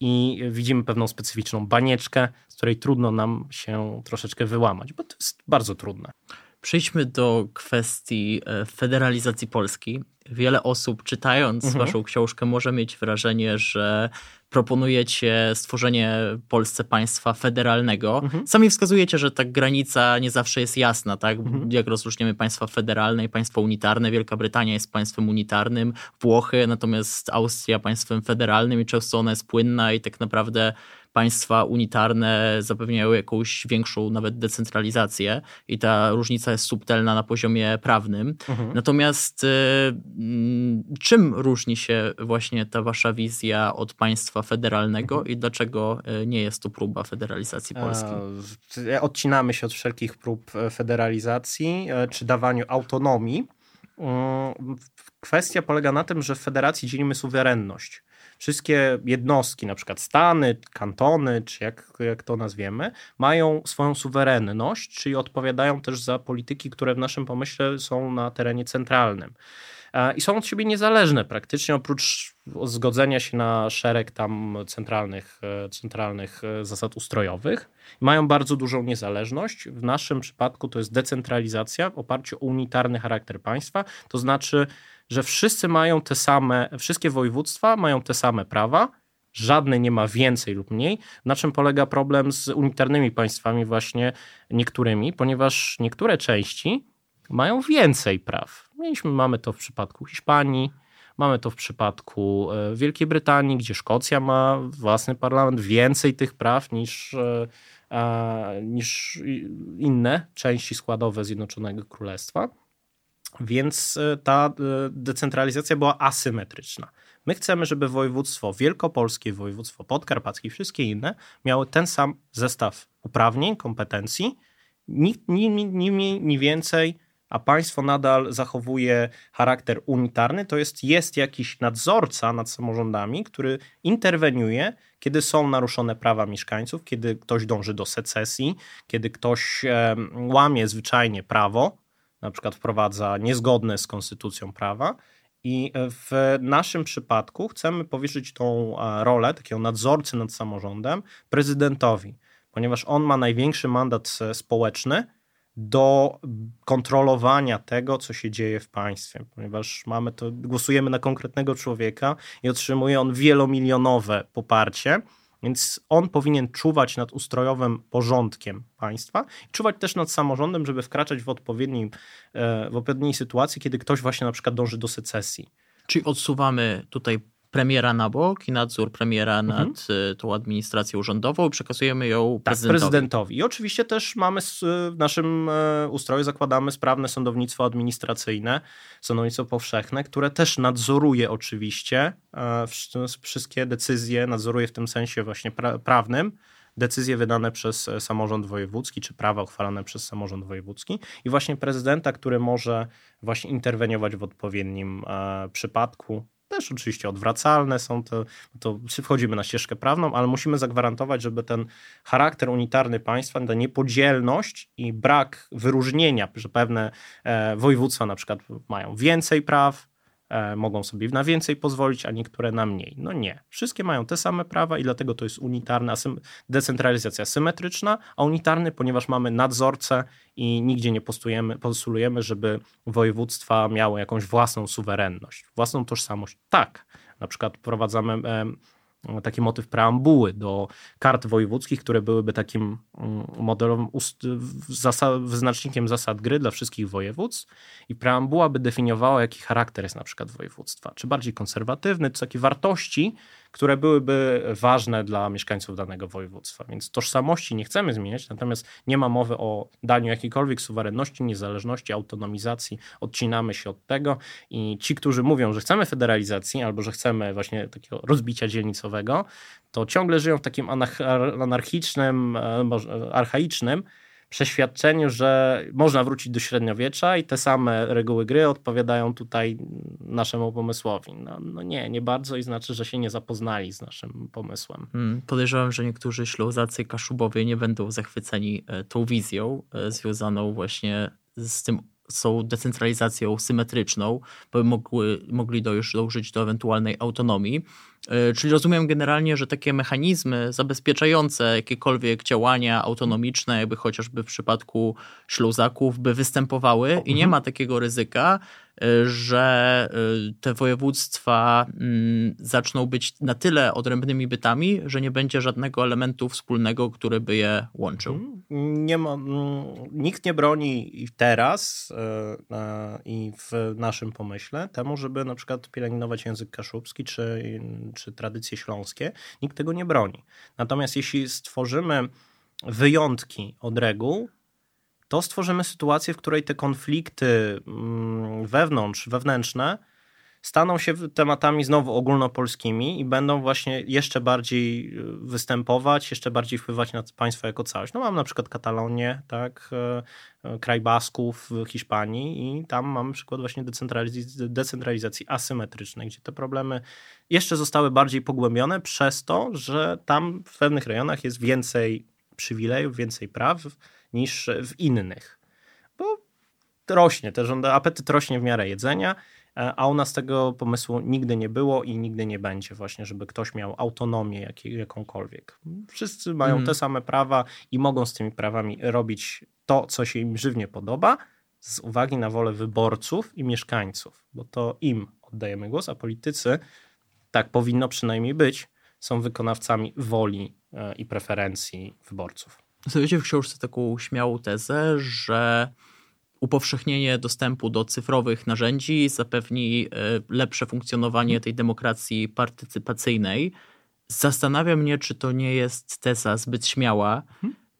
i widzimy pewną specyficzną banieczkę, z której trudno nam się troszeczkę wyłamać, bo to jest bardzo trudne. Przejdźmy do kwestii e, federalizacji Polski. Wiele osób czytając mhm. waszą książkę może mieć wrażenie, że proponujecie stworzenie Polsce państwa federalnego. Mhm. Sami wskazujecie, że ta granica nie zawsze jest jasna, tak? Mhm. Jak rozróżniamy państwa federalne i państwo unitarne. Wielka Brytania jest państwem unitarnym, Włochy, natomiast Austria państwem federalnym i często ona jest płynna i tak naprawdę państwa unitarne zapewniają jakąś większą nawet decentralizację i ta różnica jest subtelna na poziomie prawnym. Mhm. Natomiast y, czym różni się właśnie ta wasza wizja od państwa federalnego mhm. i dlaczego y, nie jest to próba federalizacji Polski? E, odcinamy się od wszelkich prób e, federalizacji e, czy dawaniu autonomii. Mm, kwestia polega na tym, że w federacji dzielimy suwerenność wszystkie jednostki, na przykład stany, kantony, czy jak, jak to nazwiemy, mają swoją suwerenność, czyli odpowiadają też za polityki, które w naszym pomyśle są na terenie centralnym. E, I są od siebie niezależne praktycznie, oprócz zgodzenia się na szereg tam centralnych, e, centralnych e, zasad ustrojowych. Mają bardzo dużą niezależność. W naszym przypadku to jest decentralizacja w oparciu o unitarny charakter państwa, to znaczy że wszyscy mają te same, wszystkie województwa mają te same prawa, żadne nie ma więcej lub mniej. Na czym polega problem z unitarnymi państwami, właśnie niektórymi, ponieważ niektóre części mają więcej praw. Mieliśmy, mamy to w przypadku Hiszpanii, mamy to w przypadku e, Wielkiej Brytanii, gdzie Szkocja ma własny parlament, więcej tych praw niż, e, niż inne części składowe Zjednoczonego Królestwa. Więc e, ta decentralizacja była asymetryczna. My chcemy, żeby województwo wielkopolskie, województwo podkarpackie wszystkie inne miały ten sam zestaw uprawnień, kompetencji, ni, ni, ni ni więcej, a państwo nadal zachowuje charakter unitarny, to jest, jest jakiś nadzorca nad samorządami, który interweniuje, kiedy są naruszone prawa mieszkańców, kiedy ktoś dąży do secesji, kiedy ktoś e, łamie zwyczajnie prawo, na przykład wprowadza niezgodne z konstytucją prawa. I w naszym przypadku chcemy powierzyć tą rolę takiego nadzorcy nad samorządem prezydentowi, ponieważ on ma największy mandat e, społeczny do kontrolowania tego, co się dzieje w państwie, ponieważ mamy to, głosujemy na konkretnego człowieka i otrzymuje on wielomilionowe poparcie więc on powinien czuwać nad ustrojowym porządkiem państwa i czuwać też nad samorządem, żeby wkraczać w, odpowiednim, e, w odpowiedniej sytuacji, kiedy ktoś właśnie na przykład dąży do secesji. Czyli odsuwamy tutaj premiera na bok i nadzór premiera mhm. nad y, tą administracją rządową i przekazujemy ją tak, prezydentowi. prezydentowi. I oczywiście też mamy w naszym e, ustroju zakładamy sprawne sądownictwo administracyjne, sądownictwo powszechne, które też nadzoruje oczywiście e, wszystkie decyzje, nadzoruje w tym sensie właśnie prawnym, decyzje wydane przez e, samorząd wojewódzki, czy prawa uchwalane przez samorząd wojewódzki i właśnie prezydenta, który może właśnie interweniować w odpowiednim przypadku też oczywiście odwracalne są to, to wchodzimy na ścieżkę prawną, ale musimy zagwarantować, żeby ten charakter unitarny państwa, ta niepodzielność i brak wyróżnienia, że pewne e, województwa na przykład mają więcej praw, mogą sobie na więcej pozwolić, a niektóre na mniej. No nie. Wszystkie mają te same prawa i dlatego to jest unitarna decentralizacja symetryczna, a unitarny, ponieważ mamy nadzorcę i nigdzie nie postulujemy, postulujemy, żeby województwa miały jakąś własną suwerenność, własną tożsamość. Tak, na przykład wprowadzamy taki motyw preambuły do kart wojewódzkich, które byłyby takim mm, modelowym wyznacznikiem zasad gry dla wszystkich województw i preambuła by definiowała, jaki charakter jest na przykład województwa. Czy bardziej konserwatywny, czy takie wartości, które byłyby ważne dla mieszkańców danego województwa. Więc tożsamości nie chcemy zmieniać, natomiast nie ma mowy o daniu jakiejkolwiek suwerenności, niezależności, autonomizacji. Odcinamy się od tego i ci, którzy mówią, że chcemy federalizacji albo że chcemy właśnie takiego rozbicia dzielnicowego, to ciągle żyją w takim anarchicznym, e, archaicznym przeświadczeniu, że można wrócić do średniowiecza i te same reguły gry odpowiadają tutaj naszemu pomysłowi. No, no nie, nie bardzo i znaczy, że się nie zapoznali z naszym pomysłem. Hmm, podejrzewam, że niektórzy ślązacy kaszubowie nie będą zachwyceni e, tą wizją e, związaną właśnie z tym są decentralizacją symetryczną, by mogły, mogli do już dążyć do ewentualnej autonomii. E, czyli rozumiem generalnie, że takie mechanizmy zabezpieczające jakiekolwiek działania autonomiczne, jakby chociażby w przypadku śluzaków, by występowały i nie mhm. ma takiego ryzyka, że y, te województwa mm, zaczną być na tyle odrębnymi bytami, że nie będzie żadnego elementu wspólnego, który by je łączył. Mhm. Nie ma, mm, nikt nie broni teraz y, i w naszym pomyśle temu, żeby na przykład pielęgnować język kaszubski czy, czy tradycje śląskie. Nikt tego nie broni. Natomiast jeśli stworzymy wyjątki od reguł, to stworzymy sytuację, w której te konflikty mm, wewnątrz, wewnętrzne staną się tematami znowu ogólnopolskimi i będą właśnie jeszcze bardziej y, występować, jeszcze bardziej wpływać na państwo jako całość. No mam na przykład Katalonię, tak, e, e, kraj Basków w Hiszpanii i tam mamy przykład właśnie decentralizacji, decentralizacji asymetrycznej, gdzie te problemy jeszcze zostały bardziej pogłębione przez to, że tam w pewnych rejonach jest więcej przywilejów, więcej praw, niż w innych. Bo rośnie, też apetyt rośnie w miarę jedzenia, e, a u nas tego pomysłu nigdy nie było i nigdy nie będzie właśnie, żeby ktoś miał autonomię jak, jakąkolwiek. Wszyscy mają mm. te same prawa i mogą z tymi prawami robić to, co się im żywnie podoba, z uwagi na wolę wyborców i mieszkańców, bo to im oddajemy głos, a politycy, tak powinno przynajmniej być, są wykonawcami woli e, i preferencji wyborców. Stawiacie w książce taką śmiałą tezę, że upowszechnienie dostępu do cyfrowych narzędzi zapewni e, lepsze funkcjonowanie tej demokracji partycypacyjnej. Zastanawia mnie, czy to nie jest teza zbyt śmiała,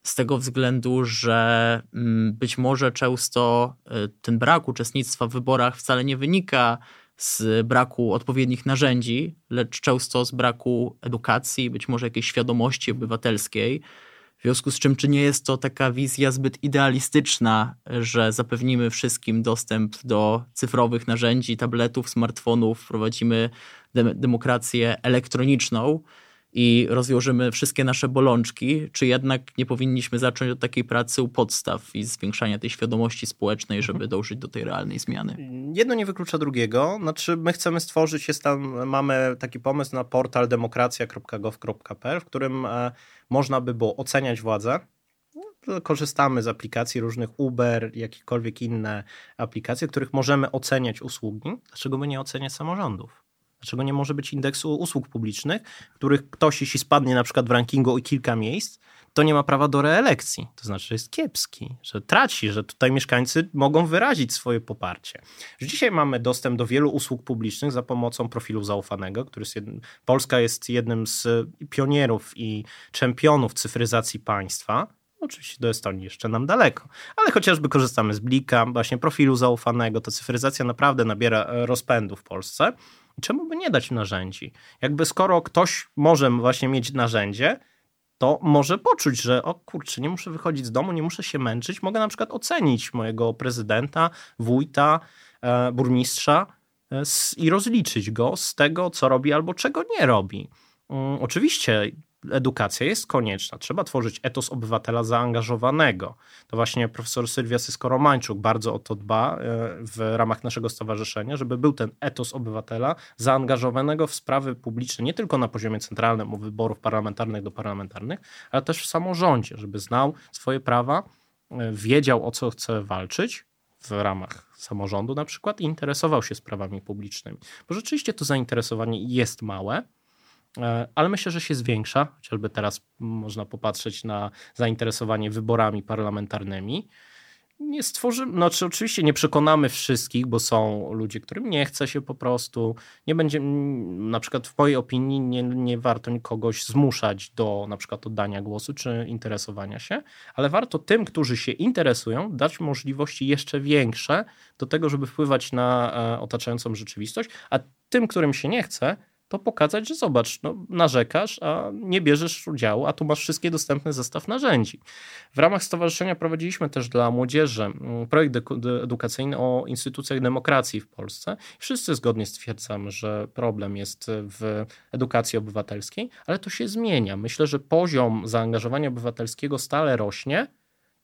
z tego względu, że mm, być może często e, ten brak uczestnictwa w wyborach wcale nie wynika z braku odpowiednich narzędzi, lecz często z braku edukacji, być może jakiejś świadomości obywatelskiej. W związku z czym, czy nie jest to taka wizja zbyt idealistyczna, że zapewnimy wszystkim dostęp do cyfrowych narzędzi, tabletów, smartfonów, wprowadzimy de demokrację elektroniczną i rozwiążemy wszystkie nasze bolączki, czy jednak nie powinniśmy zacząć od takiej pracy u podstaw i zwiększania tej świadomości społecznej, żeby mhm. dążyć do tej realnej zmiany? Jedno nie wyklucza drugiego. Znaczy, my chcemy stworzyć, jest tam, mamy taki pomysł na portal demokracja.gov.pl, w którym e, można by było oceniać władzę, no, korzystamy z aplikacji różnych Uber, jakiekolwiek inne aplikacje, w których możemy oceniać usługi. Dlaczego by nie oceniać samorządów? Dlaczego nie może być indeksu usług publicznych, których ktoś, jeśli spadnie na przykład w rankingu o kilka miejsc, to nie ma prawa do reelekcji. To znaczy, że jest kiepski, że traci, że tutaj mieszkańcy mogą wyrazić swoje poparcie. Że dzisiaj mamy dostęp do wielu usług publicznych za pomocą profilu zaufanego, który jest jednym, Polska jest jednym z pionierów i czempionów cyfryzacji państwa. Oczywiście do Estonii jeszcze nam daleko, ale chociażby korzystamy z Blika, właśnie profilu zaufanego. Ta cyfryzacja naprawdę nabiera rozpędu w Polsce. Czemu by nie dać narzędzi? Jakby skoro ktoś może właśnie mieć narzędzie, to może poczuć, że o kurczę, nie muszę wychodzić z domu, nie muszę się męczyć, mogę na przykład ocenić mojego prezydenta, wójta, e, burmistrza e, i rozliczyć go z tego, co robi albo czego nie robi. Um, oczywiście edukacja jest konieczna. Trzeba tworzyć etos obywatela zaangażowanego. To właśnie profesor Sylwia Sysko-Romańczuk bardzo o to dba e, w ramach naszego stowarzyszenia, żeby był ten etos obywatela zaangażowanego w sprawy publiczne, nie tylko na poziomie centralnym u wyborów parlamentarnych do parlamentarnych, ale też w samorządzie, żeby znał swoje prawa, e, wiedział o co chce walczyć w ramach samorządu na przykład interesował się sprawami publicznymi. Bo rzeczywiście to zainteresowanie jest małe, ale myślę, że się zwiększa, chociażby teraz można popatrzeć na zainteresowanie wyborami parlamentarnymi. Nie stworzymy, znaczy oczywiście nie przekonamy wszystkich, bo są ludzie, którym nie chce się po prostu, nie będzie, na przykład w mojej opinii nie, nie warto nikogoś zmuszać do na przykład oddania głosu czy interesowania się, ale warto tym, którzy się interesują, dać możliwości jeszcze większe do tego, żeby wpływać na e, otaczającą rzeczywistość, a tym, którym się nie chce, to pokazać, że zobacz, no, narzekasz, a nie bierzesz udziału, a tu masz wszystkie dostępny zestaw narzędzi. W ramach stowarzyszenia prowadziliśmy też dla młodzieży mm, projekt edukacyjny o instytucjach demokracji w Polsce. Wszyscy zgodnie stwierdzamy, że problem jest w edukacji obywatelskiej, ale to się zmienia. Myślę, że poziom zaangażowania obywatelskiego stale rośnie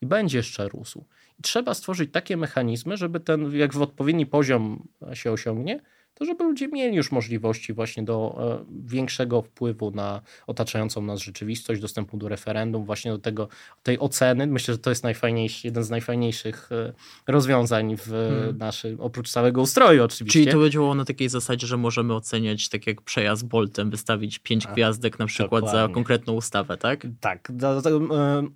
i będzie jeszcze rósł. I trzeba stworzyć takie mechanizmy, żeby ten, jak w odpowiedni poziom się osiągnie, to żeby ludzie mieli już możliwości właśnie do e, większego wpływu na otaczającą nas rzeczywistość, dostępu do referendum, właśnie do tego, tej oceny. Myślę, że to jest najfajniejszy, jeden z najfajniejszych e, rozwiązań w hmm. naszym, oprócz całego ustroju oczywiście. Czyli to będzie było na takiej zasadzie, że możemy oceniać, tak jak przejazd Boltem, wystawić pięć gwiazdek na przykład dokładnie. za konkretną ustawę, tak? Tak,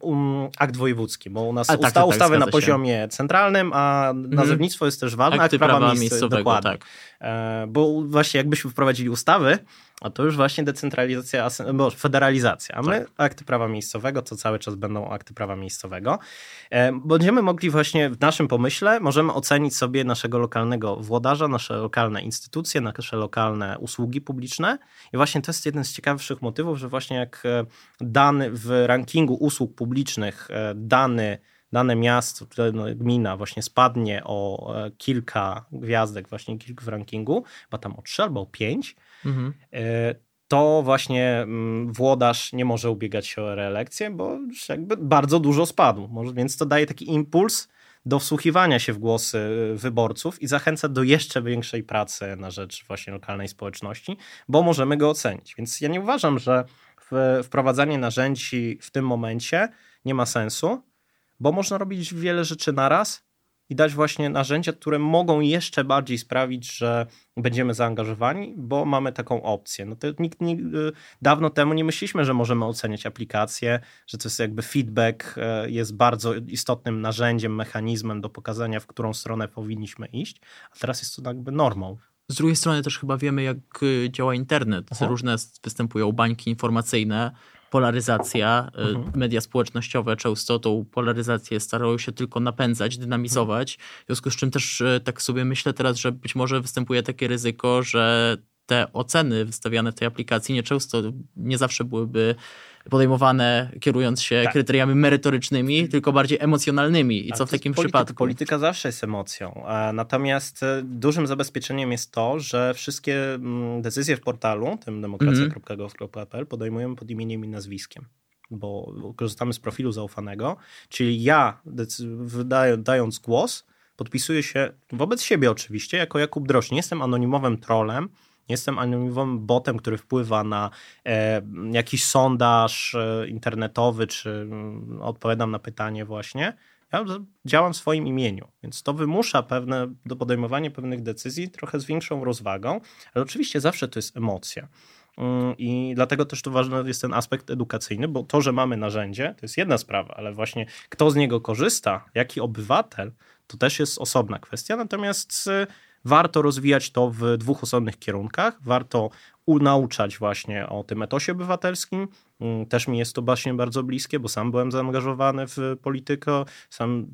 um, akt wojewódzki, bo u nas a, usta, tak, tak, ustawy na poziomie centralnym, a mhm. nazewnictwo hmm. jest też ważne, Akty prawa, prawa miejscowego, dokładnie. tak. E, bo właśnie jakbyśmy wprowadzili ustawy, a to już właśnie decentralizacja, bo federalizacja, a my tak. akty prawa miejscowego to cały czas będą akty prawa miejscowego. E, będziemy mogli właśnie w naszym pomyśle, możemy ocenić sobie naszego lokalnego włodarza, nasze lokalne instytucje, nasze lokalne usługi publiczne i właśnie to jest jeden z ciekawszych motywów, że właśnie jak e, dany w rankingu usług publicznych dany dane miasto, no, gmina właśnie spadnie o e, kilka gwiazdek, właśnie kilku w rankingu, chyba tam o trzy albo o pięć, mhm. E, to właśnie mm, włodarz nie może ubiegać się o reelekcję, bo już jakby bardzo dużo spadł. Więc to daje taki impuls do wsłuchiwania się w głosy e, wyborców i zachęca do jeszcze większej pracy na rzecz właśnie lokalnej społeczności, bo możemy go ocenić. Więc ja nie uważam, że wprowadzanie narzędzi w tym momencie nie ma sensu, bo można robić wiele rzeczy naraz i dać właśnie narzędzia, które mogą jeszcze bardziej sprawić, że będziemy zaangażowani, bo mamy taką opcję. No to nikt, nikt y, dawno temu nie myśleliśmy, że możemy oceniać aplikacje, że to jest jakby feedback y, jest bardzo istotnym narzędziem, mechanizmem do pokazania, w którą stronę powinniśmy iść, a teraz jest to jakby normą. Z drugiej strony też chyba wiemy, jak y, działa internet. Aha. Różne występują bańki informacyjne, polaryzacja. Y, mhm. Media społecznościowe często tą polaryzację starają się tylko napędzać, dynamizować. W związku z czym też y, tak sobie myślę teraz, że być może występuje takie ryzyko, że te oceny wystawiane w tej aplikacji nie często, nie zawsze byłyby podejmowane kierując się tak. kryteriami merytorycznymi, tylko bardziej emocjonalnymi. I co w takim polityka, przypadku? Polityka zawsze jest emocją. Natomiast e, dużym zabezpieczeniem jest to, że wszystkie mm, decyzje w portalu, tym demokracja.gov.pl podejmujemy pod imieniem i nazwiskiem bo korzystamy z profilu zaufanego, czyli ja dając głos, podpisuję się wobec siebie oczywiście, jako Jakub Droś. Nie jestem anonimowym trolem, jestem anonimowym botem, który wpływa na e, jakiś sondaż e, internetowy, czy mm, odpowiadam na pytanie właśnie. Ja działam w swoim imieniu, więc to wymusza pewne do podejmowania pewnych decyzji trochę z większą rozwagą, ale oczywiście zawsze to jest emocja. Mm, I dlatego też tu ważny jest ten aspekt edukacyjny, bo to, że mamy narzędzie, to jest jedna sprawa, ale właśnie kto z niego korzysta, jaki obywatel, to też jest osobna kwestia. Natomiast Warto rozwijać to w dwóch osobnych kierunkach. Warto nauczać właśnie o tym etosie obywatelskim. Mm, też mi jest to właśnie bardzo bliskie, bo sam byłem zaangażowany w politykę. Sam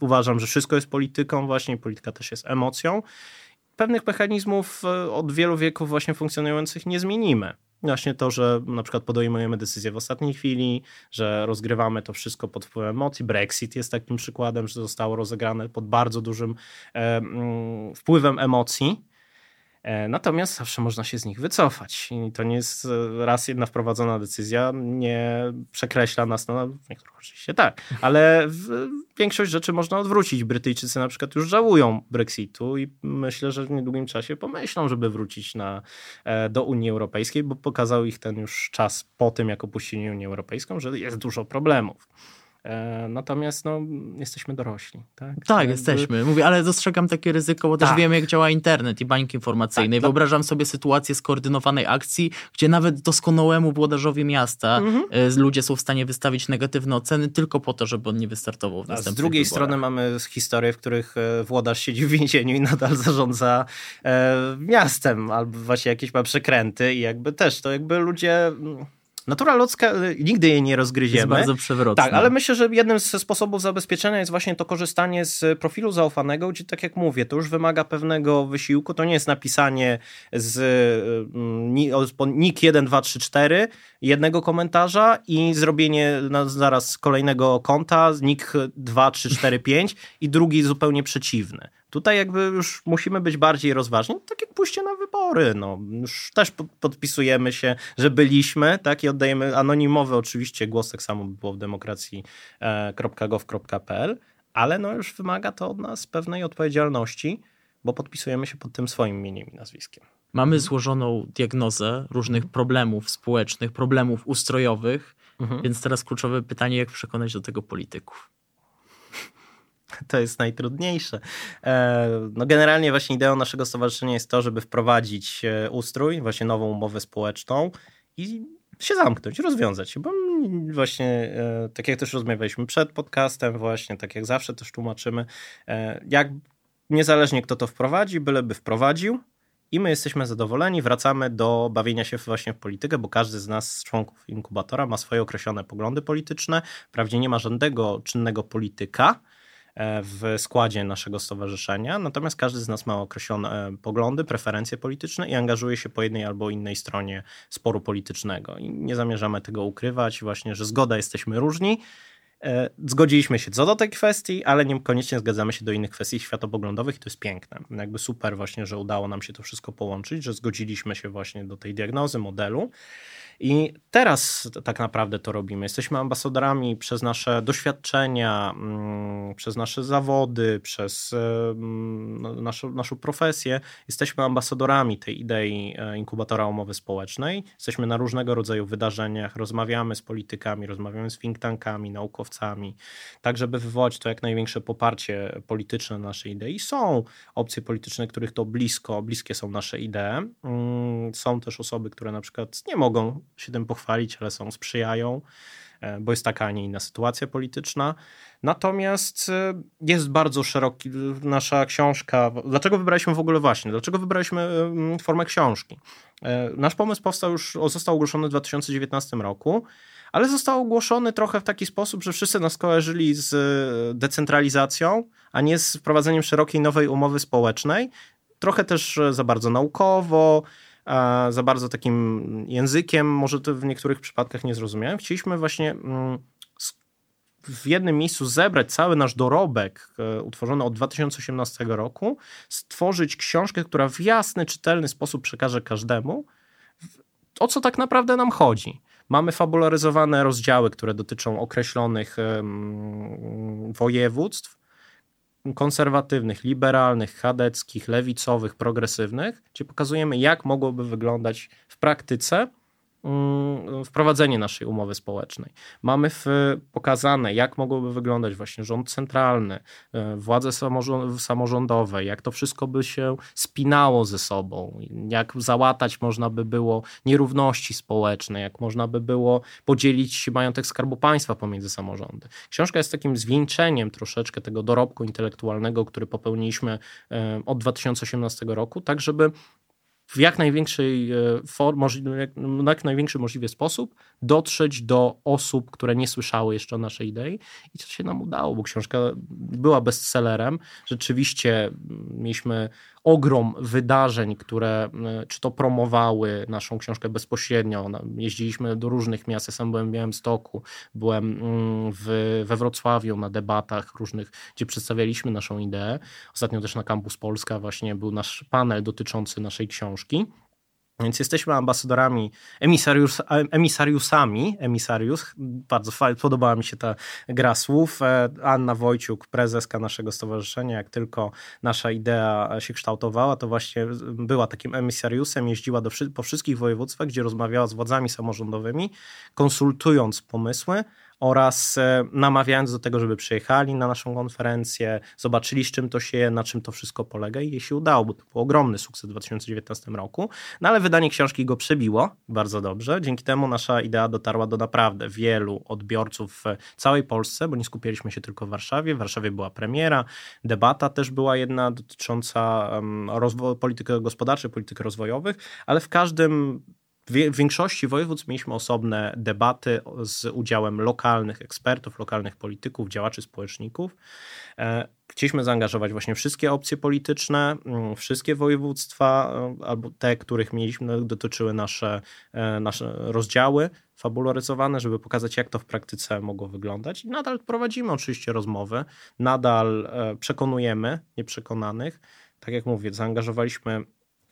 uważam, że wszystko jest polityką, właśnie polityka też jest emocją. Pewnych mechanizmów e, od wielu wieków właśnie funkcjonujących nie zmienimy. Właśnie to, że na przykład podejmujemy decyzje w ostatniej chwili, że rozgrywamy to wszystko pod wpływem emocji. Brexit jest takim przykładem, że zostało rozegrane pod bardzo dużym e, mm, wpływem emocji. E, natomiast zawsze można się z nich wycofać. I to nie jest e, raz jedna wprowadzona decyzja, nie przekreśla nas, no niektórych oczywiście tak, ale większość rzeczy można odwrócić. Brytyjczycy na przykład już żałują Brexitu i myślę, że w niedługim czasie pomyślą, żeby wrócić na, e, do Unii Europejskiej, bo pokazał ich ten już czas po tym, jak opuścili Unię Europejską, że jest dużo problemów. E, natomiast no, jesteśmy dorośli. Tak, tak jesteśmy. Mówię, ale dostrzegam takie ryzyko, bo tak. też wiemy, jak działa internet i bańki informacyjne. Tak, Wyobrażam sobie sytuację skoordynowanej akcji, gdzie nawet doskonałemu włodarzowi miasta mhm. E, ludzie są w stanie wystawić negatywne oceny tylko po to, żeby on nie wystartował w następnych Z drugiej wyborach. strony mamy historie, w których e, włodarz siedzi w więzieniu i nadal zarządza miastem, albo właśnie jakieś ma przekręty i jakby też to jakby ludzie Natura ludzka, y, nigdy jej nie rozgryziemy. Jest bardzo przewrotna. Tak, ale myślę, że jednym ze sposobów zabezpieczenia jest właśnie to korzystanie z profilu zaufanego, gdzie tak jak mówię, to już wymaga pewnego wysiłku. To nie jest napisanie z nick 1, 2, 3, 4 jednego komentarza i zrobienie zaraz kolejnego konta, nick 2, 3, 4, 5 i drugi zupełnie przeciwny. Tutaj jakby już musimy być bardziej rozważni, tak jak pójście na wybory. No, już też podpisujemy się, że byliśmy, tak, i oddajemy anonimowy oczywiście głos, tak samo by było w demokracji.gov.pl, e, ale no już wymaga to od nas pewnej odpowiedzialności, bo podpisujemy się pod tym swoim imieniem i nazwiskiem. Mamy złożoną diagnozę różnych mhm. problemów społecznych, problemów ustrojowych, mhm. więc teraz kluczowe pytanie, jak przekonać do tego polityków? To jest najtrudniejsze. E, no generalnie właśnie ideą naszego stowarzyszenia jest to, żeby wprowadzić e, ustrój, właśnie nową umowę społeczną i się zamknąć, rozwiązać się, bo właśnie e, tak jak też rozmawialiśmy przed podcastem właśnie, tak jak zawsze też tłumaczymy, jak niezależnie kto to wprowadzi, byleby wprowadził, i my jesteśmy zadowoleni, wracamy do bawienia się właśnie w politykę, bo każdy z nas, z członków inkubatora, ma swoje określone poglądy polityczne. Wprawdzie nie ma żadnego czynnego polityka, w składzie naszego stowarzyszenia, natomiast każdy z nas ma określone e, poglądy, preferencje polityczne i angażuje się po jednej albo innej stronie sporu politycznego. I nie zamierzamy tego ukrywać, właśnie, że zgoda jesteśmy różni. E, zgodziliśmy się co do tej kwestii, ale niekoniecznie zgadzamy się do innych kwestii światopoglądowych i to jest piękne. Jakby super właśnie, że udało nam się to wszystko połączyć, że zgodziliśmy się właśnie do tej diagnozy, modelu. I teraz tak naprawdę to robimy. Jesteśmy ambasadorami przez nasze doświadczenia, mm, przez nasze zawody, przez mm, no, naszą, naszą profesję. Jesteśmy ambasadorami tej idei e, inkubatora umowy społecznej. Jesteśmy na różnego rodzaju wydarzeniach, rozmawiamy z politykami, rozmawiamy z think tankami, naukowcami, tak żeby wywołać to jak największe poparcie polityczne naszej idei. Są opcje polityczne, których to blisko, bliskie są nasze idee. Mm, są też osoby, które na przykład nie mogą się tym pochwalić, ale są, sprzyjają, e, bo jest taka, a nie inna sytuacja polityczna. Natomiast e, jest bardzo szeroki, nasza książka, dlaczego wybraliśmy w ogóle właśnie, dlaczego wybraliśmy formę książki? E, nasz pomysł powstał już, został ogłoszony w 2019 roku, ale został ogłoszony trochę w taki sposób, że wszyscy nas kojarzyli z decentralizacją, a nie z wprowadzeniem szerokiej nowej umowy społecznej. Trochę też za bardzo naukowo, za bardzo takim językiem, może to w niektórych przypadkach nie zrozumiałem. Chcieliśmy właśnie mm, w jednym miejscu zebrać cały nasz dorobek e, utworzony od 2018 roku, stworzyć książkę, która w jasny, czytelny sposób przekaże każdemu, o co tak naprawdę nam chodzi. Mamy fabularyzowane rozdziały, które dotyczą określonych województw, konserwatywnych, liberalnych, chadeckich, lewicowych, progresywnych, gdzie pokazujemy, jak mogłoby wyglądać w praktyce wprowadzenie naszej umowy społecznej. Mamy w, pokazane, jak mogłoby wyglądać właśnie rząd centralny, e, władze samorządowe, jak to wszystko by się spinało ze sobą, jak załatać można by było nierówności społeczne, jak można by było podzielić majątek Skarbu Państwa pomiędzy samorządy. Książka jest takim zwieńczeniem troszeczkę tego dorobku intelektualnego, który popełniliśmy e, od 2018 roku, tak żeby w jak największej e, form, na jak największy możliwy sposób dotrzeć do osób, które nie słyszały jeszcze o naszej idei i to się nam udało, bo książka była bestsellerem. Rzeczywiście mieliśmy ogrom wydarzeń, które e, czy to promowały naszą książkę bezpośrednio. Jeździliśmy do różnych miast. Ja sam byłem w Białymstoku, byłem mm, w, we Wrocławiu na debatach różnych, gdzie przedstawialiśmy naszą ideę. Ostatnio też na Campus Polska właśnie był nasz panel dotyczący naszej książki. Więc jesteśmy ambasadorami, emisarius, emisariusami, emisarius, bardzo podobała mi się ta gra słów. E, Anna Wojciuk, prezeska naszego stowarzyszenia, jak tylko nasza idea się kształtowała, to właśnie była takim emisariusem, jeździła do, po wszystkich województwach, gdzie rozmawiała z władzami samorządowymi, konsultując pomysły, oraz e, namawiając do tego, żeby przyjechali na naszą konferencję, zobaczyli z czym to się, na czym to wszystko polega i jej się udało, bo to był ogromny sukces w 2019 roku, no ale wydanie książki go przebiło bardzo dobrze, dzięki temu nasza idea dotarła do naprawdę wielu odbiorców w całej Polsce, bo nie skupiliśmy się tylko w Warszawie, w Warszawie była premiera, debata też była jedna dotycząca um, rozwoju polityki gospodarczej, polityki rozwojowych, ale w każdym w większości województw mieliśmy osobne debaty z udziałem lokalnych ekspertów, lokalnych polityków, działaczy społeczników. E, chcieliśmy zaangażować właśnie wszystkie opcje polityczne, mm, wszystkie województwa, e, albo te, których mieliśmy, dotyczyły nasze, e, nasze rozdziały fabularyzowane, żeby pokazać, jak to w praktyce mogło wyglądać. I nadal prowadzimy oczywiście rozmowy, nadal przekonujemy nieprzekonanych. Tak jak mówię, zaangażowaliśmy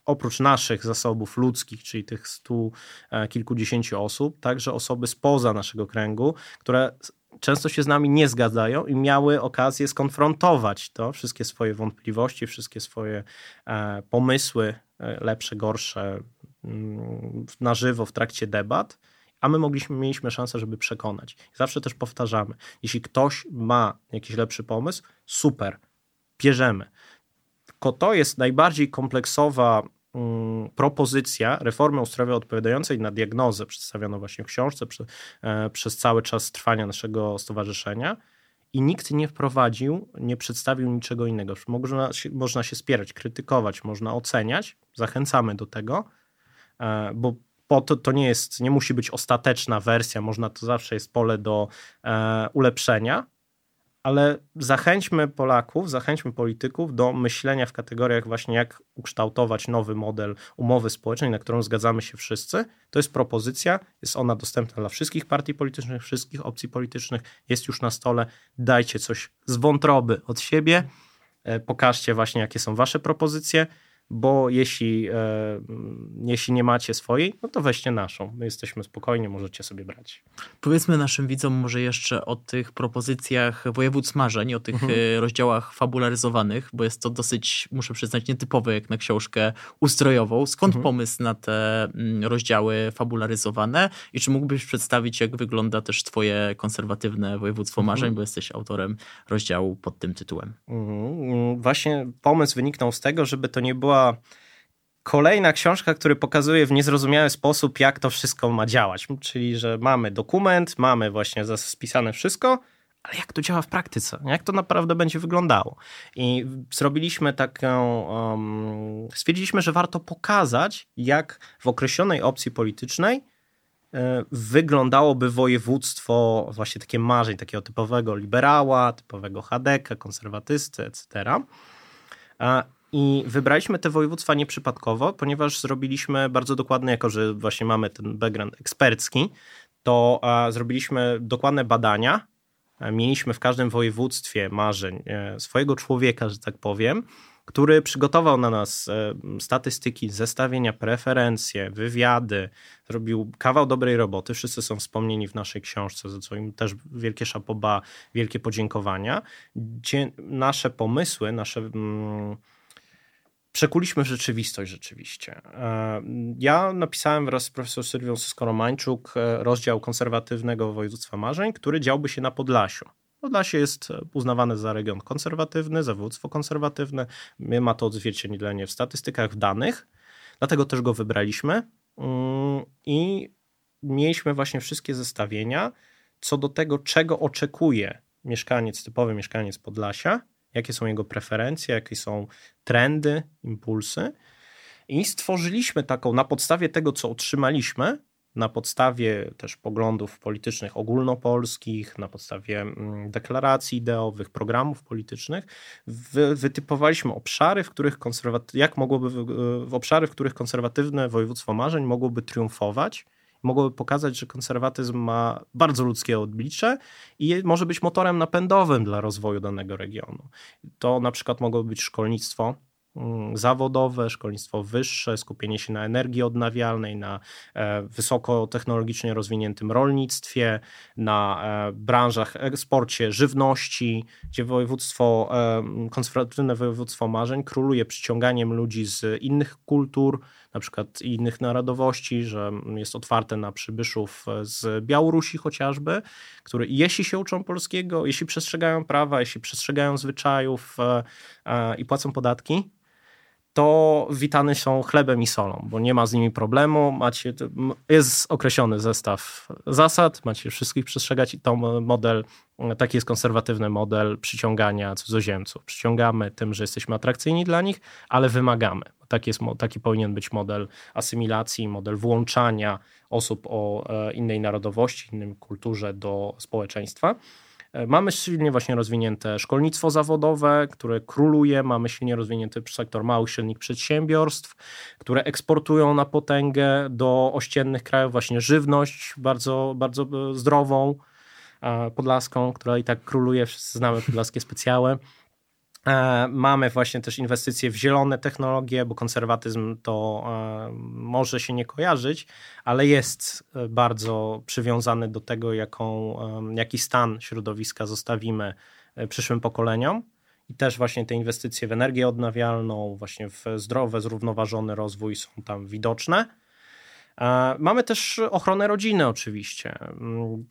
oprócz naszych zasobów ludzkich, czyli tych stu e, kilkudziesięciu osób, także osoby spoza naszego kręgu, które często się z nami nie zgadzają i miały okazję skonfrontować to, wszystkie swoje wątpliwości, wszystkie swoje e, pomysły, e, lepsze, gorsze, mm, na żywo w trakcie debat, a my mogliśmy, mieliśmy szansę, żeby przekonać. Zawsze też powtarzamy, jeśli ktoś ma jakiś lepszy pomysł, super, bierzemy. Tylko to jest najbardziej kompleksowa Mm, propozycja reformy ustrojowej odpowiadającej na diagnozę przedstawioną właśnie w książce przy, e, przez cały czas trwania naszego stowarzyszenia i nikt nie wprowadził, nie przedstawił niczego innego. Można się, można się spierać, krytykować, można oceniać, zachęcamy do tego, e, bo po to, to nie jest, nie musi być ostateczna wersja, można to zawsze jest pole do e, ulepszenia, ale zachęćmy Polaków, zachęćmy polityków do myślenia w kategoriach właśnie jak ukształtować nowy model umowy społecznej, na którą zgadzamy się wszyscy. To jest propozycja, jest ona dostępna dla wszystkich partii politycznych, wszystkich opcji politycznych, jest już na stole. Dajcie coś z wątroby od siebie, e, pokażcie właśnie jakie są wasze propozycje bo jeśli, e, jeśli nie macie swojej, no to weźcie naszą. My jesteśmy spokojni, możecie sobie brać. Powiedzmy naszym widzom może jeszcze o tych propozycjach województw marzeń, o tych mhm. E, rozdziałach fabularyzowanych, bo jest to dosyć, muszę przyznać, nietypowe jak na książkę ustrojową. Skąd mhm. pomysł na te mm, rozdziały fabularyzowane i czy mógłbyś przedstawić, jak wygląda też twoje konserwatywne województwo mhm. marzeń, bo jesteś autorem rozdziału pod tym tytułem. Mhm. Właśnie pomysł wyniknął z tego, żeby to nie była kolejna książka, która pokazuje w niezrozumiały sposób, jak to wszystko ma działać. Czyli, że mamy dokument, mamy właśnie spisane wszystko, ale jak to działa w praktyce? Jak to naprawdę będzie wyglądało? I zrobiliśmy taką. Um, stwierdziliśmy, że warto pokazać, jak w określonej opcji politycznej e, wyglądałoby województwo właśnie takie marzeń, takiego typowego liberała, typowego HDK, konserwatysty, etc. I wybraliśmy te województwa nieprzypadkowo, ponieważ zrobiliśmy bardzo dokładnie, jako że właśnie mamy ten background ekspercki, to zrobiliśmy dokładne badania. Mieliśmy w każdym województwie marzeń e, swojego człowieka, że tak powiem, który przygotował na nas e, statystyki, zestawienia, preferencje, wywiady, zrobił kawał dobrej roboty. Wszyscy są wspomnieni w naszej książce, za co im też wielkie szapoba, wielkie podziękowania. Gdzie nasze pomysły, nasze. Mm, przekuliśmy w rzeczywistość rzeczywiście. E, ja napisałem wraz z profesor Sylwią Skoromańczuk e, rozdział konserwatywnego województwa marzeń, który działby się na Podlasiu. Podlasie jest uznawane za region konserwatywny, za województwo konserwatywne. Ma to odzwierciedlenie w statystykach, w danych, dlatego też go wybraliśmy mm, i mieliśmy właśnie wszystkie zestawienia co do tego, czego oczekuje mieszkaniec, typowy mieszkaniec Podlasia, jakie są jego preferencje, jakie są trendy, impulsy. I stworzyliśmy taką, na podstawie tego, co otrzymaliśmy, na podstawie też poglądów politycznych ogólnopolskich, na podstawie mm, deklaracji ideowych, programów politycznych, wy, wytypowaliśmy obszary, w których konserwaty- jak mogłoby, w obszary, w których konserwatywne województwo marzeń mogłoby triumfować mogłoby pokazać, że konserwatyzm ma bardzo ludzkie odblicze i może być motorem napędowym dla rozwoju danego regionu. To na przykład mogłoby być szkolnictwo, mm, zawodowe, szkolnictwo wyższe, skupienie się na energii odnawialnej, na e, wysokotechnologicznie rozwiniętym rolnictwie, na e, branżach eksporcie żywności, gdzie województwo, e, konserwatywne województwo marzeń króluje przyciąganiem ludzi z innych kultur, na przykład innych narodowości, że jest otwarte na przybyszów z Białorusi chociażby, które jeśli się uczą polskiego, jeśli przestrzegają prawa, jeśli przestrzegają zwyczajów i płacą podatki, to witane są chlebem i solą, bo nie ma z nimi problemu. Macie, jest określony zestaw zasad, macie wszystkich przestrzegać i to model, taki jest konserwatywny model przyciągania cudzoziemców. Przyciągamy tym, że jesteśmy atrakcyjni dla nich, ale wymagamy. Taki, jest, taki powinien być model asymilacji, model włączania osób o e, innej narodowości, innej kulturze do społeczeństwa. E, mamy silnie właśnie rozwinięte szkolnictwo zawodowe, które króluje, mamy silnie rozwinięty sektor małych, średnich przedsiębiorstw, które eksportują na potęgę do ościennych krajów właśnie żywność bardzo, bardzo e, zdrową, podlaską, która i tak króluje, wszyscy znamy podlaskie specjałe. E, mamy właśnie też inwestycje w zielone technologie, bo konserwatyzm to e, może się nie kojarzyć, ale jest e, bardzo przywiązany do tego, jaką, jaki stan środowiska zostawimy przyszłym pokoleniom. I też właśnie te inwestycje w energię odnawialną, właśnie w zdrowy, zrównoważony rozwój są tam widoczne. Mamy też ochronę rodziny oczywiście.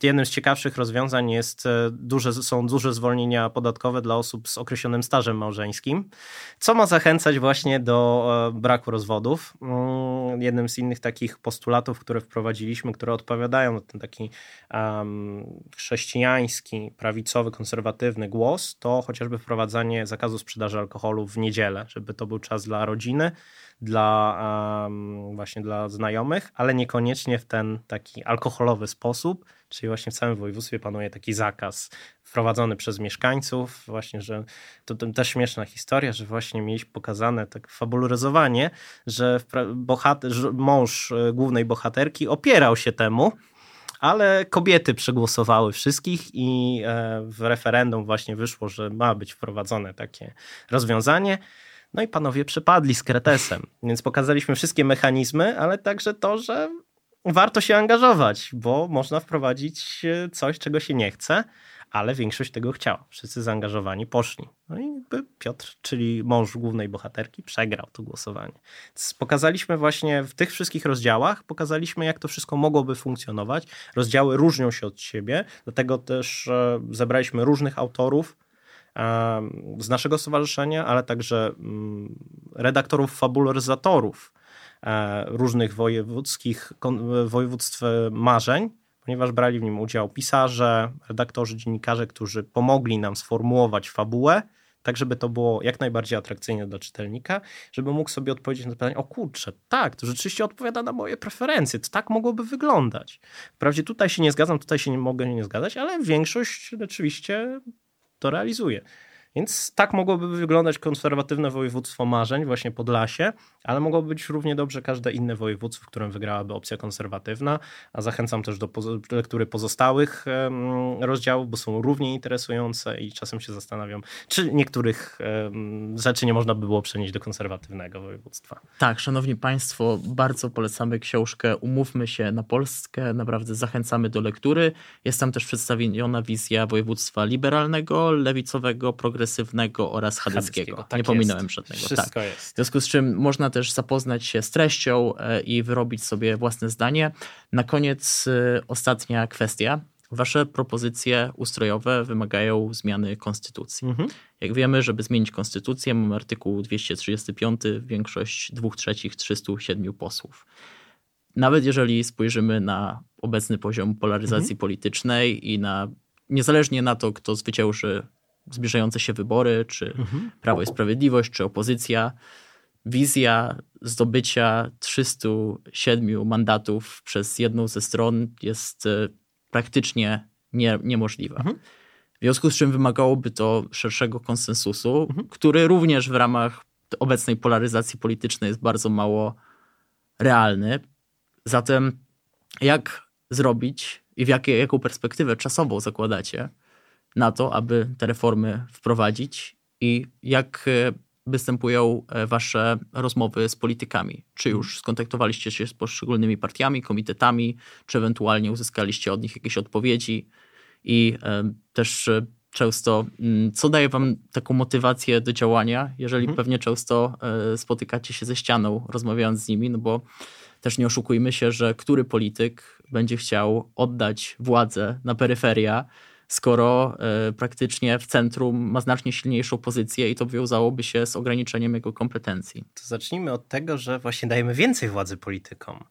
Jednym z ciekawszych rozwiązań jest e, duże, są duże zwolnienia podatkowe dla osób z określonym stażem małżeńskim, co ma zachęcać właśnie do e, braku rozwodów. Mm, jednym z innych takich postulatów, które wprowadziliśmy, które odpowiadają na ten taki um, chrześcijański, prawicowy, konserwatywny głos, to chociażby wprowadzanie zakazu sprzedaży alkoholu w niedzielę, żeby to był czas dla rodziny, dla um, właśnie dla znajomych, ale niekoniecznie w ten taki alkoholowy sposób, czyli właśnie w całym województwie panuje taki zakaz wprowadzony przez mieszkańców, właśnie, że to, to też śmieszna historia, że właśnie mieliśmy pokazane tak fabularyzowanie, że bohater, że mąż e, głównej bohaterki opierał się temu, ale kobiety przegłosowały wszystkich i e, w referendum właśnie wyszło, że ma być wprowadzone takie rozwiązanie. No i panowie przepadli z kretesem, więc pokazaliśmy wszystkie mechanizmy, ale także to, że warto się angażować, bo można wprowadzić e, coś, czego się nie chce, ale większość tego chciała. Wszyscy zaangażowani poszli. No i Piotr, czyli mąż głównej bohaterki, przegrał to głosowanie. Więc pokazaliśmy właśnie w tych wszystkich rozdziałach, pokazaliśmy, jak to wszystko mogłoby funkcjonować. Rozdziały różnią się od siebie, dlatego też e, zebraliśmy różnych autorów, z naszego stowarzyszenia, ale także mm, redaktorów, fabularyzatorów e, różnych wojewódzkich, województw marzeń, ponieważ brali w nim udział pisarze, redaktorzy, dziennikarze, którzy pomogli nam sformułować fabułę, tak żeby to było jak najbardziej atrakcyjne dla czytelnika, żeby mógł sobie odpowiedzieć na pytanie, o kurczę, tak, to rzeczywiście odpowiada na moje preferencje, to tak mogłoby wyglądać. Wprawdzie tutaj się nie zgadzam, tutaj się nie mogę nie zgadzać, ale większość rzeczywiście to realizuje. Więc tak mogłoby wyglądać konserwatywne województwo marzeń, właśnie Podlasie, ale mogłoby być równie dobrze każde inne województwo, w którym wygrałaby opcja konserwatywna, a zachęcam też do lektury pozostałych rozdziałów, bo są równie interesujące i czasem się zastanawiam, czy niektórych rzeczy nie można by było przenieść do konserwatywnego województwa. Tak, szanowni państwo, bardzo polecamy książkę Umówmy się na Polskę, naprawdę zachęcamy do lektury. Jest tam też przedstawiona wizja województwa liberalnego, lewicowego, progresywnego oraz chadeckiego. Tak nie pominąłem żadnego. Wszystko tak. jest. W związku z czym można można też zapoznać się z treścią e, i wyrobić sobie własne zdanie. Na koniec e, ostatnia kwestia. Wasze propozycje ustrojowe wymagają zmiany konstytucji. Mhm. Jak wiemy, żeby zmienić konstytucję, mamy artykuł 235, większość 2 trzecich 307 posłów. Nawet jeżeli spojrzymy na obecny poziom polaryzacji mhm. politycznej i na niezależnie na to, kto zwycięży zbliżające się wybory, czy mhm. Prawo i Sprawiedliwość, czy opozycja, wizja zdobycia 307 mandatów przez jedną ze stron jest e, praktycznie nie, niemożliwa. Mhm. W związku z czym wymagałoby to szerszego konsensusu, mhm. który również w ramach obecnej polaryzacji politycznej jest bardzo mało realny. Zatem jak zrobić i w jakie, jaką perspektywę czasową zakładacie na to, aby te reformy wprowadzić i jak e, występują e, wasze rozmowy z politykami? Czy już skontaktowaliście się z poszczególnymi partiami, komitetami, czy ewentualnie uzyskaliście od nich jakieś odpowiedzi? I e, też często, mm, co daje wam taką motywację do działania, jeżeli mhm. pewnie często spotykacie się ze ścianą, rozmawiając z nimi, no bo też nie oszukujmy się, że który polityk będzie chciał oddać władzę na peryferia, skoro y, praktycznie w centrum ma znacznie silniejszą pozycję i to wiązałoby się z ograniczeniem jego kompetencji. To zacznijmy od tego, że właśnie dajemy więcej władzy politykom.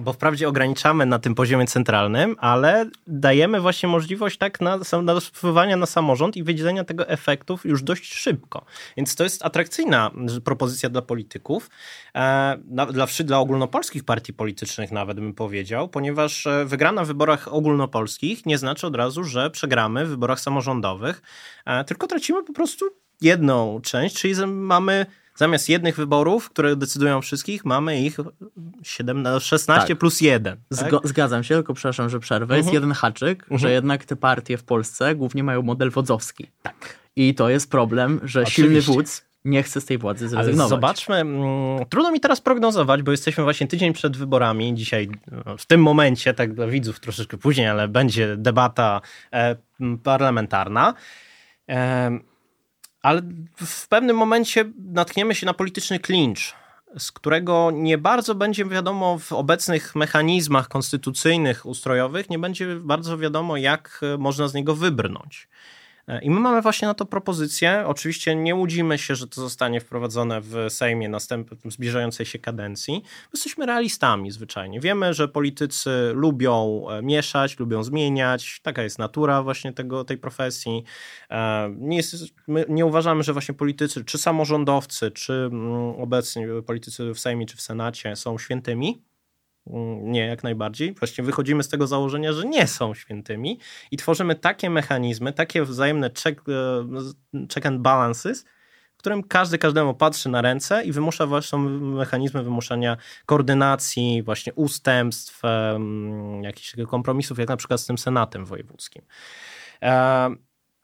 Bo wprawdzie ograniczamy na tym poziomie centralnym, ale dajemy właśnie możliwość tak na, na wpływania na samorząd i wydzielenia tego efektów już dość szybko. Więc to jest atrakcyjna propozycja dla polityków, e, dla, dla ogólnopolskich partii politycznych nawet bym powiedział, ponieważ e, wygrana w wyborach ogólnopolskich nie znaczy od razu, że przegramy w wyborach samorządowych, e, tylko tracimy po prostu jedną część, czyli mamy zamiast jednych wyborów, które decydują wszystkich, mamy ich 7, 16 tak. plus 1. Tak? Zgadzam się, tylko przepraszam, że przerwę. Jest mhm. jeden haczyk, że mhm. jednak te partie w Polsce głównie mają model wodzowski. Tak. I to jest problem, że Oczywiście. silny wódz nie chce z tej władzy zrezygnować. Ale zobaczmy, mm, trudno mi teraz prognozować, bo jesteśmy właśnie tydzień przed wyborami. Dzisiaj, w tym momencie, tak dla widzów troszeczkę później, ale będzie debata e, parlamentarna. E, ale w pewnym momencie natkniemy się na polityczny klincz, z którego nie bardzo będzie wiadomo w obecnych mechanizmach konstytucyjnych, ustrojowych, nie będzie bardzo wiadomo, jak można z niego wybrnąć. I my mamy właśnie na to propozycję. Oczywiście nie łudzimy się, że to zostanie wprowadzone w Sejmie następnej zbliżającej się kadencji. Jesteśmy realistami zwyczajnie. Wiemy, że politycy lubią e, mieszać, lubią zmieniać. Taka jest natura właśnie tego, tej profesji. E, nie, jest, nie uważamy, że właśnie politycy, czy samorządowcy, czy mm, obecni politycy w Sejmie, czy w Senacie są świętymi nie, jak najbardziej. Właśnie wychodzimy z tego założenia, że nie są świętymi i tworzymy takie mechanizmy, takie wzajemne check, e, check and balances, w którym każdy każdemu patrzy na ręce i wymusza właśnie mechanizmy wymuszania koordynacji, właśnie ustępstw, jakichś kompromisów, jak na przykład z tym Senatem Wojewódzkim.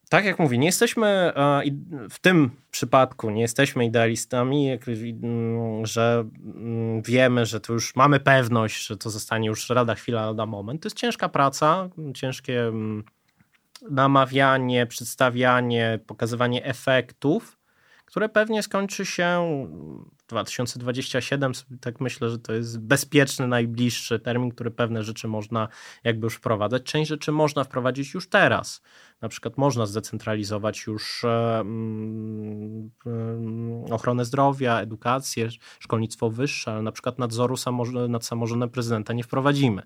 Tak jak mówię, nie jesteśmy e, w tym przypadku nie jesteśmy idealistami, mm, że mm, wiemy, że to już mamy pewność, że to zostanie już rada chwila, lada moment. To jest ciężka praca, ciężkie mm, namawianie, przedstawianie, pokazywanie efektów, które pewnie skończy się 2027, tak myślę, że to jest bezpieczny, najbliższy termin, który pewne rzeczy można jakby już wprowadzać. Część rzeczy można wprowadzić już teraz. Na przykład można zdecentralizować już e, mm, mm, ochronę zdrowia, edukację, szkolnictwo wyższe, ale na przykład nadzoru nad samorządem prezydenta nie wprowadzimy.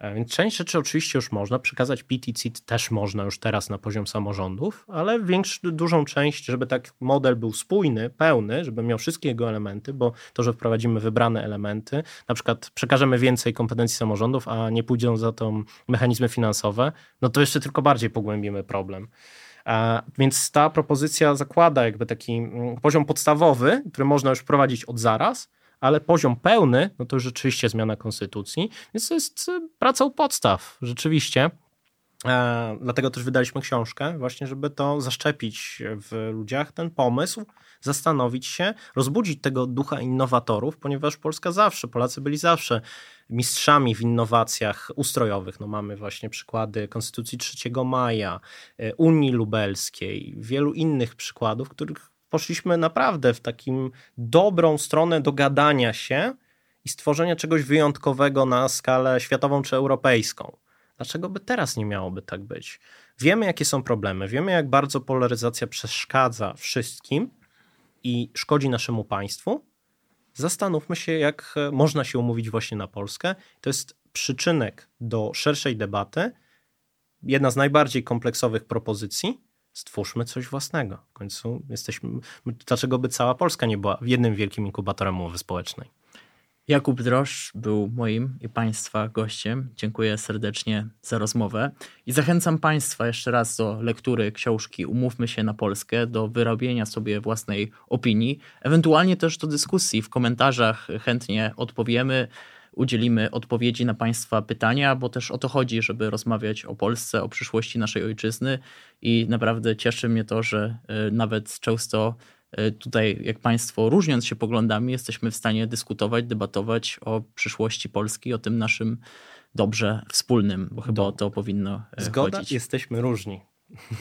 E, więc część rzeczy oczywiście już można, przekazać PTC też można już teraz na poziom samorządów, ale większą, dużą część, żeby tak model był spójny, pełny, żeby miał wszystkie jego elementy, bo to, że wprowadzimy wybrane elementy, na przykład przekażemy więcej kompetencji samorządów, a nie pójdą za to mechanizmy finansowe, no to jeszcze tylko bardziej pogłębimy problem. E, więc ta propozycja zakłada jakby taki mm, poziom podstawowy, który można już wprowadzić od zaraz, ale poziom pełny, no to już rzeczywiście zmiana konstytucji, więc to jest y, praca u podstaw, rzeczywiście. E, dlatego też wydaliśmy książkę, właśnie, żeby to zaszczepić w ludziach, ten pomysł, zastanowić się, rozbudzić tego ducha innowatorów, ponieważ Polska zawsze, Polacy byli zawsze mistrzami w innowacjach ustrojowych. No mamy właśnie przykłady Konstytucji 3 maja, y, Unii Lubelskiej, wielu innych przykładów, których poszliśmy naprawdę w takim dobrą stronę dogadania się i stworzenia czegoś wyjątkowego na skalę światową czy europejską. Dlaczego by teraz nie miałoby tak być? Wiemy, jakie są problemy, wiemy, jak bardzo polaryzacja przeszkadza wszystkim i szkodzi naszemu państwu. Zastanówmy się, jak można się umówić właśnie na Polskę. To jest przyczynek do szerszej debaty. Jedna z najbardziej kompleksowych propozycji, stwórzmy coś własnego. W końcu jesteśmy, dlaczego by cała Polska nie była jednym wielkim inkubatorem umowy społecznej? Jakub Drosz był moim i Państwa gościem. Dziękuję serdecznie za rozmowę i zachęcam Państwa jeszcze raz do lektury książki Umówmy się na Polskę, do wyrobienia sobie własnej opinii, ewentualnie też do dyskusji w komentarzach chętnie odpowiemy udzielimy odpowiedzi na Państwa pytania, bo też o to chodzi, żeby rozmawiać o Polsce, o przyszłości naszej ojczyzny i naprawdę cieszy mnie to, że e, nawet często e, tutaj, jak Państwo, różniąc się poglądami, jesteśmy w stanie dyskutować, debatować o przyszłości Polski, o tym naszym dobrze wspólnym, bo chyba Do. o to powinno e, Zgoda, chodzić. jesteśmy różni.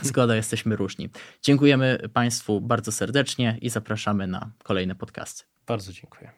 Zgoda, jesteśmy różni. Dziękujemy Państwu bardzo serdecznie i zapraszamy na kolejne podcasty. Bardzo dziękuję.